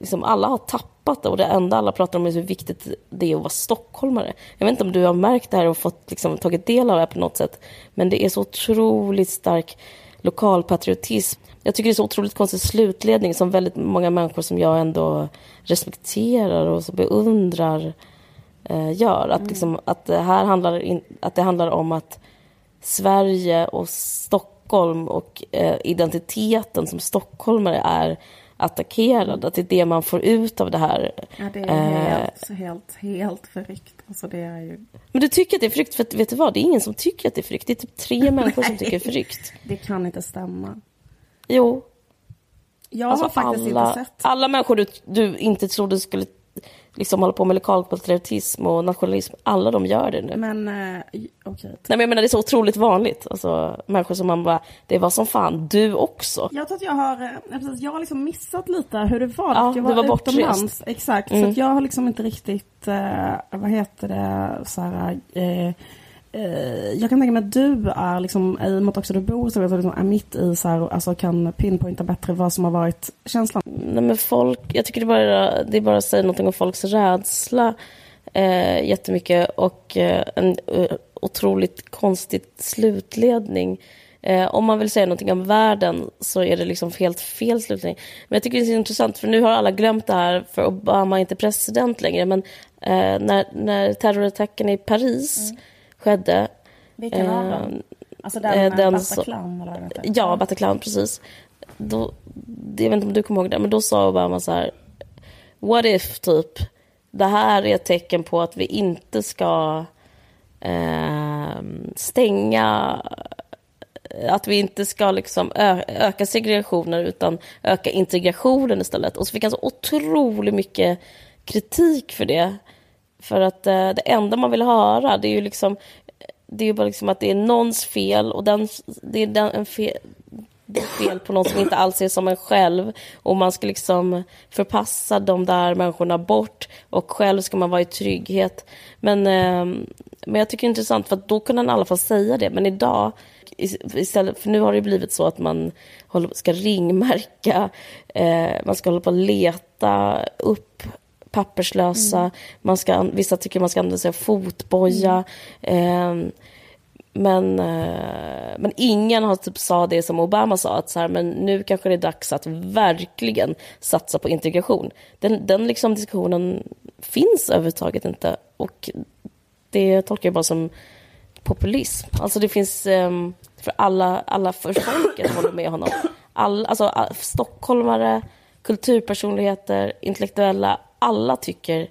S2: liksom, alla har tappat det och det enda alla pratar om är hur viktigt det är att vara stockholmare. Jag vet inte om du har märkt det här och fått, liksom, tagit del av det här på något sätt. Men det är så otroligt stark lokalpatriotism. Jag tycker det är så otroligt konstig slutledning som väldigt många människor som jag ändå respekterar och så beundrar eh, gör. Att, liksom, att, det här handlar in, att det handlar om att Sverige och Stockholm och eh, identiteten som stockholmare är attackerad. Att det är det man får ut av det här.
S3: Ja, det
S2: Eh,
S3: är helt, helt, helt förryckt. Alltså det är ju...
S2: Men du tycker att det är förryckt, för att, vet du vad? Det är ingen som tycker att det är förrykt. Det är typ tre människor som tycker det är förrykt.
S3: Det kan inte stämma.
S2: Jo,
S3: Jag
S2: Alltså
S3: har faktiskt
S2: alla,
S3: inte sett.
S2: alla människor du, du inte trodde skulle liksom håller på med lokalpatriotism och nationalism, alla de gör det nu.
S3: Men eh, okej.
S2: Nej, men jag menar, det är så otroligt vanligt. Alltså, människor som man bara, det var som fan, du också.
S3: Jag tror att jag har, eh, jag har liksom missat lite hur det var.
S2: Ja,
S3: jag
S2: du var
S3: utomlands. Exakt, så
S2: Mm.
S3: att jag har liksom inte riktigt, eh, vad heter det, så här, eh, jag kan tänka mig att du är liksom, i och med att också du bor så liksom, är mitt i så här, alltså kan pinpointa bättre vad som har varit känslan.
S2: Nej, men folk, jag tycker det bara, det är bara att säga någonting om folks rädsla eh, jättemycket och eh, en eh, otroligt konstig slutledning. Eh, om man vill säga någonting om världen så är det liksom helt fel slutledning. Men jag tycker det är intressant för nu har alla glömt det här för Obama är inte president längre. Men eh, när, när terrorattacken i Paris skedde
S3: Vilken av
S2: Eh,
S3: dem? Alltså
S2: eh,
S3: den,
S2: den
S3: den Bataclan eller vad det heter?
S2: Ja, Bataclan, precis. Då, jag vet inte om du kommer ihåg det, men då sa Obama så här. What if, typ, det här är ett tecken på att vi inte ska eh, stänga att vi inte ska liksom öka segregationen utan öka integrationen istället. Och så fick han så otroligt mycket kritik för det. För att eh, det enda man vill höra det är ju liksom det är bara liksom att det är någons fel och den, det är den, en fel, det är fel på någon som inte alls är som en själv. Och man ska liksom förpassa de där människorna bort och själv ska man vara i trygghet. Men, eh, men jag tycker det är intressant för att då kunde han i alla fall säga det. Men idag, istället, för nu har det blivit så att man håller, ska ringmärka, eh, man ska hålla på och leta upp papperslösa. Man ska, vissa tycker man ska använda sig av fotboja. Eh, men, eh, men ingen har typ sa det som Obama sa, att så här, men nu kanske det är dags att verkligen satsa på integration. Den, den liksom diskussionen finns överhuvudtaget inte. Och det tolkar jag bara som populism. Alltså det finns ehm, för alla, alla för folket håller med honom. All, alltså, all, stockholmare, kulturpersonligheter, intellektuella, alla tycker,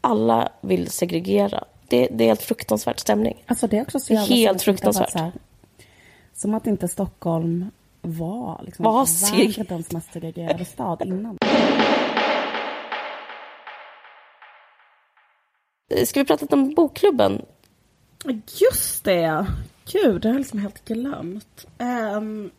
S2: alla vill segregera. Det, det är helt fruktansvärt stämning.
S3: Alltså det är också så jävla
S2: helt
S3: att
S2: fruktansvärt.
S3: så här, Som att inte Stockholm var liksom
S2: Var seg-
S3: världens mest segregerade stad innan.
S2: Ska vi prata om bokklubben?
S3: Just det! Gud, det har jag liksom helt glömt. Ehm,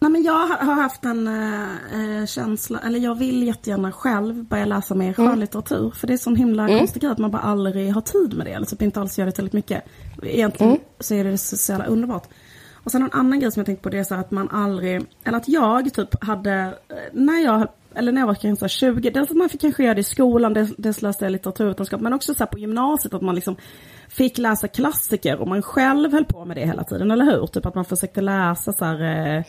S3: nej men jag har haft en eh, känsla, eller jag vill jättegärna själv börja läsa mer skönlitteratur. För det är sån himla konstig grej att man bara aldrig har tid med det. Eller typ inte alls gör det tillräckligt mycket. Egentligen så är det så, jävla underbart. Och sen en annan grej som jag tänkte på det är så att man aldrig, eller att jag typ hade, eh, när jag eller när jag var kanske så här 20, dels att man fick kanske göra det i skolan, dels, dels läste jag litteraturvetenskap, men också så här på gymnasiet att man liksom fick läsa klassiker och man själv höll på med det hela tiden, eller hur? Typ att man försökte läsa så här, eh,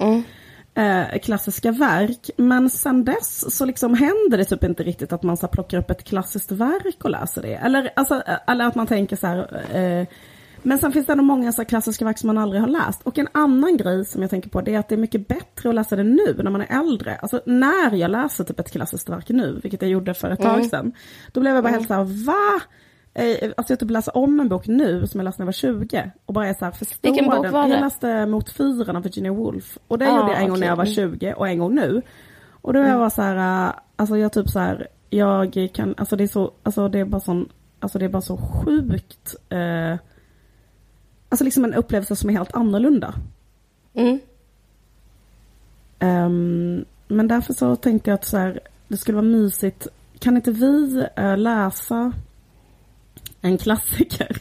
S3: eh, klassiska verk. Men sen dess så liksom händer det typ inte riktigt att man så plockar upp ett klassiskt verk och läser det. Eller, alltså, eh, eller att man tänker så här, eh, men sen finns det ändå många så klassiska verk som man aldrig har läst. Och en annan grej som jag tänker på det är att det är mycket bättre att läsa det nu när man är äldre. Alltså när jag läser typ ett klassiskt verk nu, vilket jag gjorde för ett tag sedan. Då blev jag bara helt så här, va? Eh, Alltså jag typ läser om en bok nu som jag läste när jag var 20 och bara är så här, förstår
S2: Vilken bok
S3: den.
S2: var det?
S3: Jag läste Mot fyran av Virginia Woolf och det
S2: Ah,
S3: gjorde jag en gång när jag var
S2: okej. Mm.
S3: 20 och en gång nu. Och då är jag bara så här, äh, alltså jag typ så här, jag kan, alltså det är så, alltså det är bara sån, alltså det är bara så sjukt, eh, alltså liksom en upplevelse som är helt annorlunda.
S2: Mm.
S3: Ehm, men därför så tänkte jag att så här, det skulle vara mysigt, kan inte vi eh, läsa en klassiker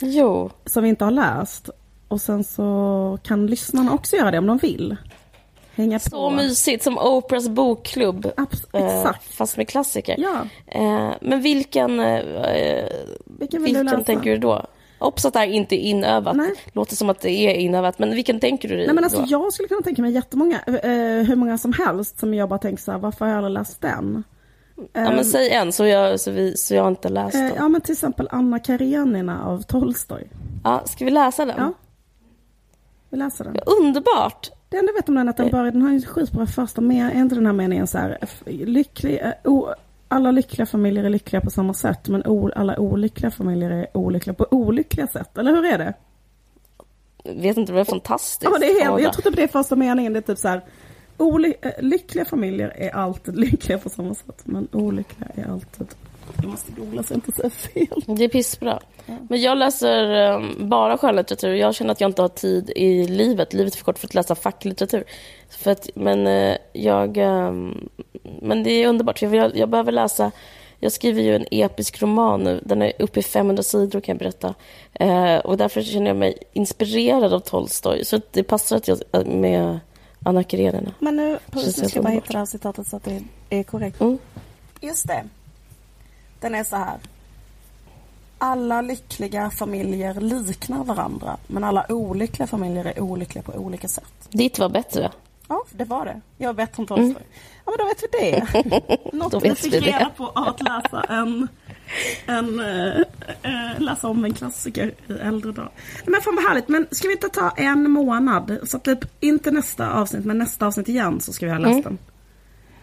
S2: Jo,
S3: som vi inte har läst? Och sen så kan lyssnarna också göra det om de vill. Hänga på.
S2: så mysigt som Oprahs bokklubb.
S3: Abs-
S2: eh,
S3: exakt.
S2: Fast med klassiker.
S3: Ja,
S2: Eh, men vilken, eh,
S3: vilken du
S2: vilken
S3: läsa?
S2: tänker du då? Hoppas att det här inte är inövat.
S3: Nej.
S2: Låter som att det är inövat. Men vilken tänker du
S3: Nej men alltså
S2: då?
S3: jag skulle kunna tänka mig jättemånga, eh, hur många som helst som jag bara tänker så här, varför har jag aldrig läst den?
S2: Ja, men säg en så jag, så vi, så jag inte läst
S3: Eh,
S2: den.
S3: ja men till exempel Anna Karenina av Tolstoj.
S2: Ja, ska vi läsa den?
S3: Ja. Vi läser den.
S2: Underbart!
S3: Det enda jag vet om den är att den börjar, den har ju skitbra första med, är inte den här meningen så här, lycklig, eh, o, alla lyckliga familjer är lyckliga på samma sätt men o, alla olyckliga familjer är olyckliga på olyckliga sätt, eller hur är det?
S2: Vet inte, det var fantastiskt.
S3: Ja, det är helt, jag tror typ det är första meningen, det är typ så här lyckliga familjer är alltid lyckliga på samma sätt. Men olyckliga är alltid... Jag måste googla så jag inte säger fel.
S2: Det är pissbra. Ja. Men jag läser um, bara skönlitteratur. Jag känner att jag inte har tid i livet. Livet är för kort för att läsa facklitteratur. För att, men uh, jag... Um, men det är underbart. Jag, jag behöver läsa jag skriver ju en episk roman nu. Den är uppe i 500 sidor kan jag berätta. Eh, och därför känner jag mig inspirerad av Tolstoj. Så det passar att jag med Anna Karenina.
S3: Men nu, jag ska bara hitta det här citatet så att det är korrekt. Mm. Just det. Den är så här. Alla lyckliga familjer liknar varandra, men alla olyckliga familjer är olyckliga på olika sätt.
S2: Ditt var bättre.
S3: Ja, det var det. Jag bett om Tolstoj. Mm. Ja, men då vet vi det. Något vi fick reda på att läsa en, en äh, läsa om en klassiker i äldre dag. Men fan vad härligt. Men ska vi inte ta en månad? Så att typ, inte nästa avsnitt, men nästa avsnitt igen så ska vi ha läst mm. den.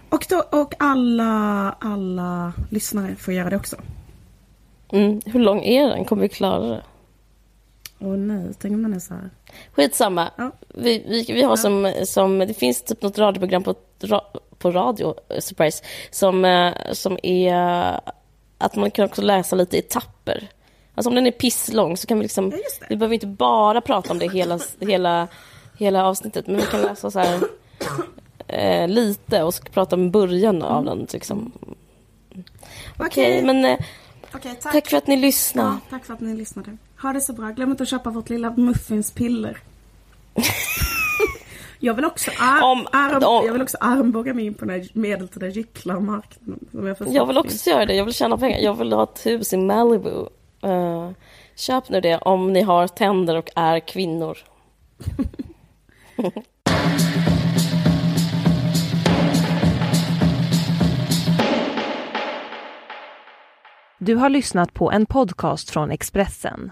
S3: Och, då, och alla, alla lyssnare får göra det också.
S2: Mm. Hur lång är den? Kommer vi klara det?
S3: Åh oh, nej, tänk om den är så här.
S2: Skitsamma. Ja. Vi, vi, vi har ja. som, som, det finns typ något radioprogram på, på radio, eh, surprise, som, eh, som är att man kan också läsa lite etapper. Alltså om den är pisslång så kan vi liksom, ja, vi behöver inte bara prata om det hela, hela, hela avsnittet, men vi kan läsa så här eh, lite och prata om början av mm. den. Liksom. Okej, okay, men eh, okay, tack. tack. för att ni lyssnade.
S3: Tack för att ni lyssnade. Ha det så bra. Glöm inte att köpa vårt lilla muffinspiller. jag vill också, ar om, arm, om, jag vill också armbåga mig in på den här medeltida gycklarmarknaden.
S2: Jag, jag vill också göra det. Jag vill tjäna pengar. Jag vill ha ett hus i Malibu. Uh, köp nu det om ni har tänder och är kvinnor.
S1: Du har lyssnat på en podcast från Expressen.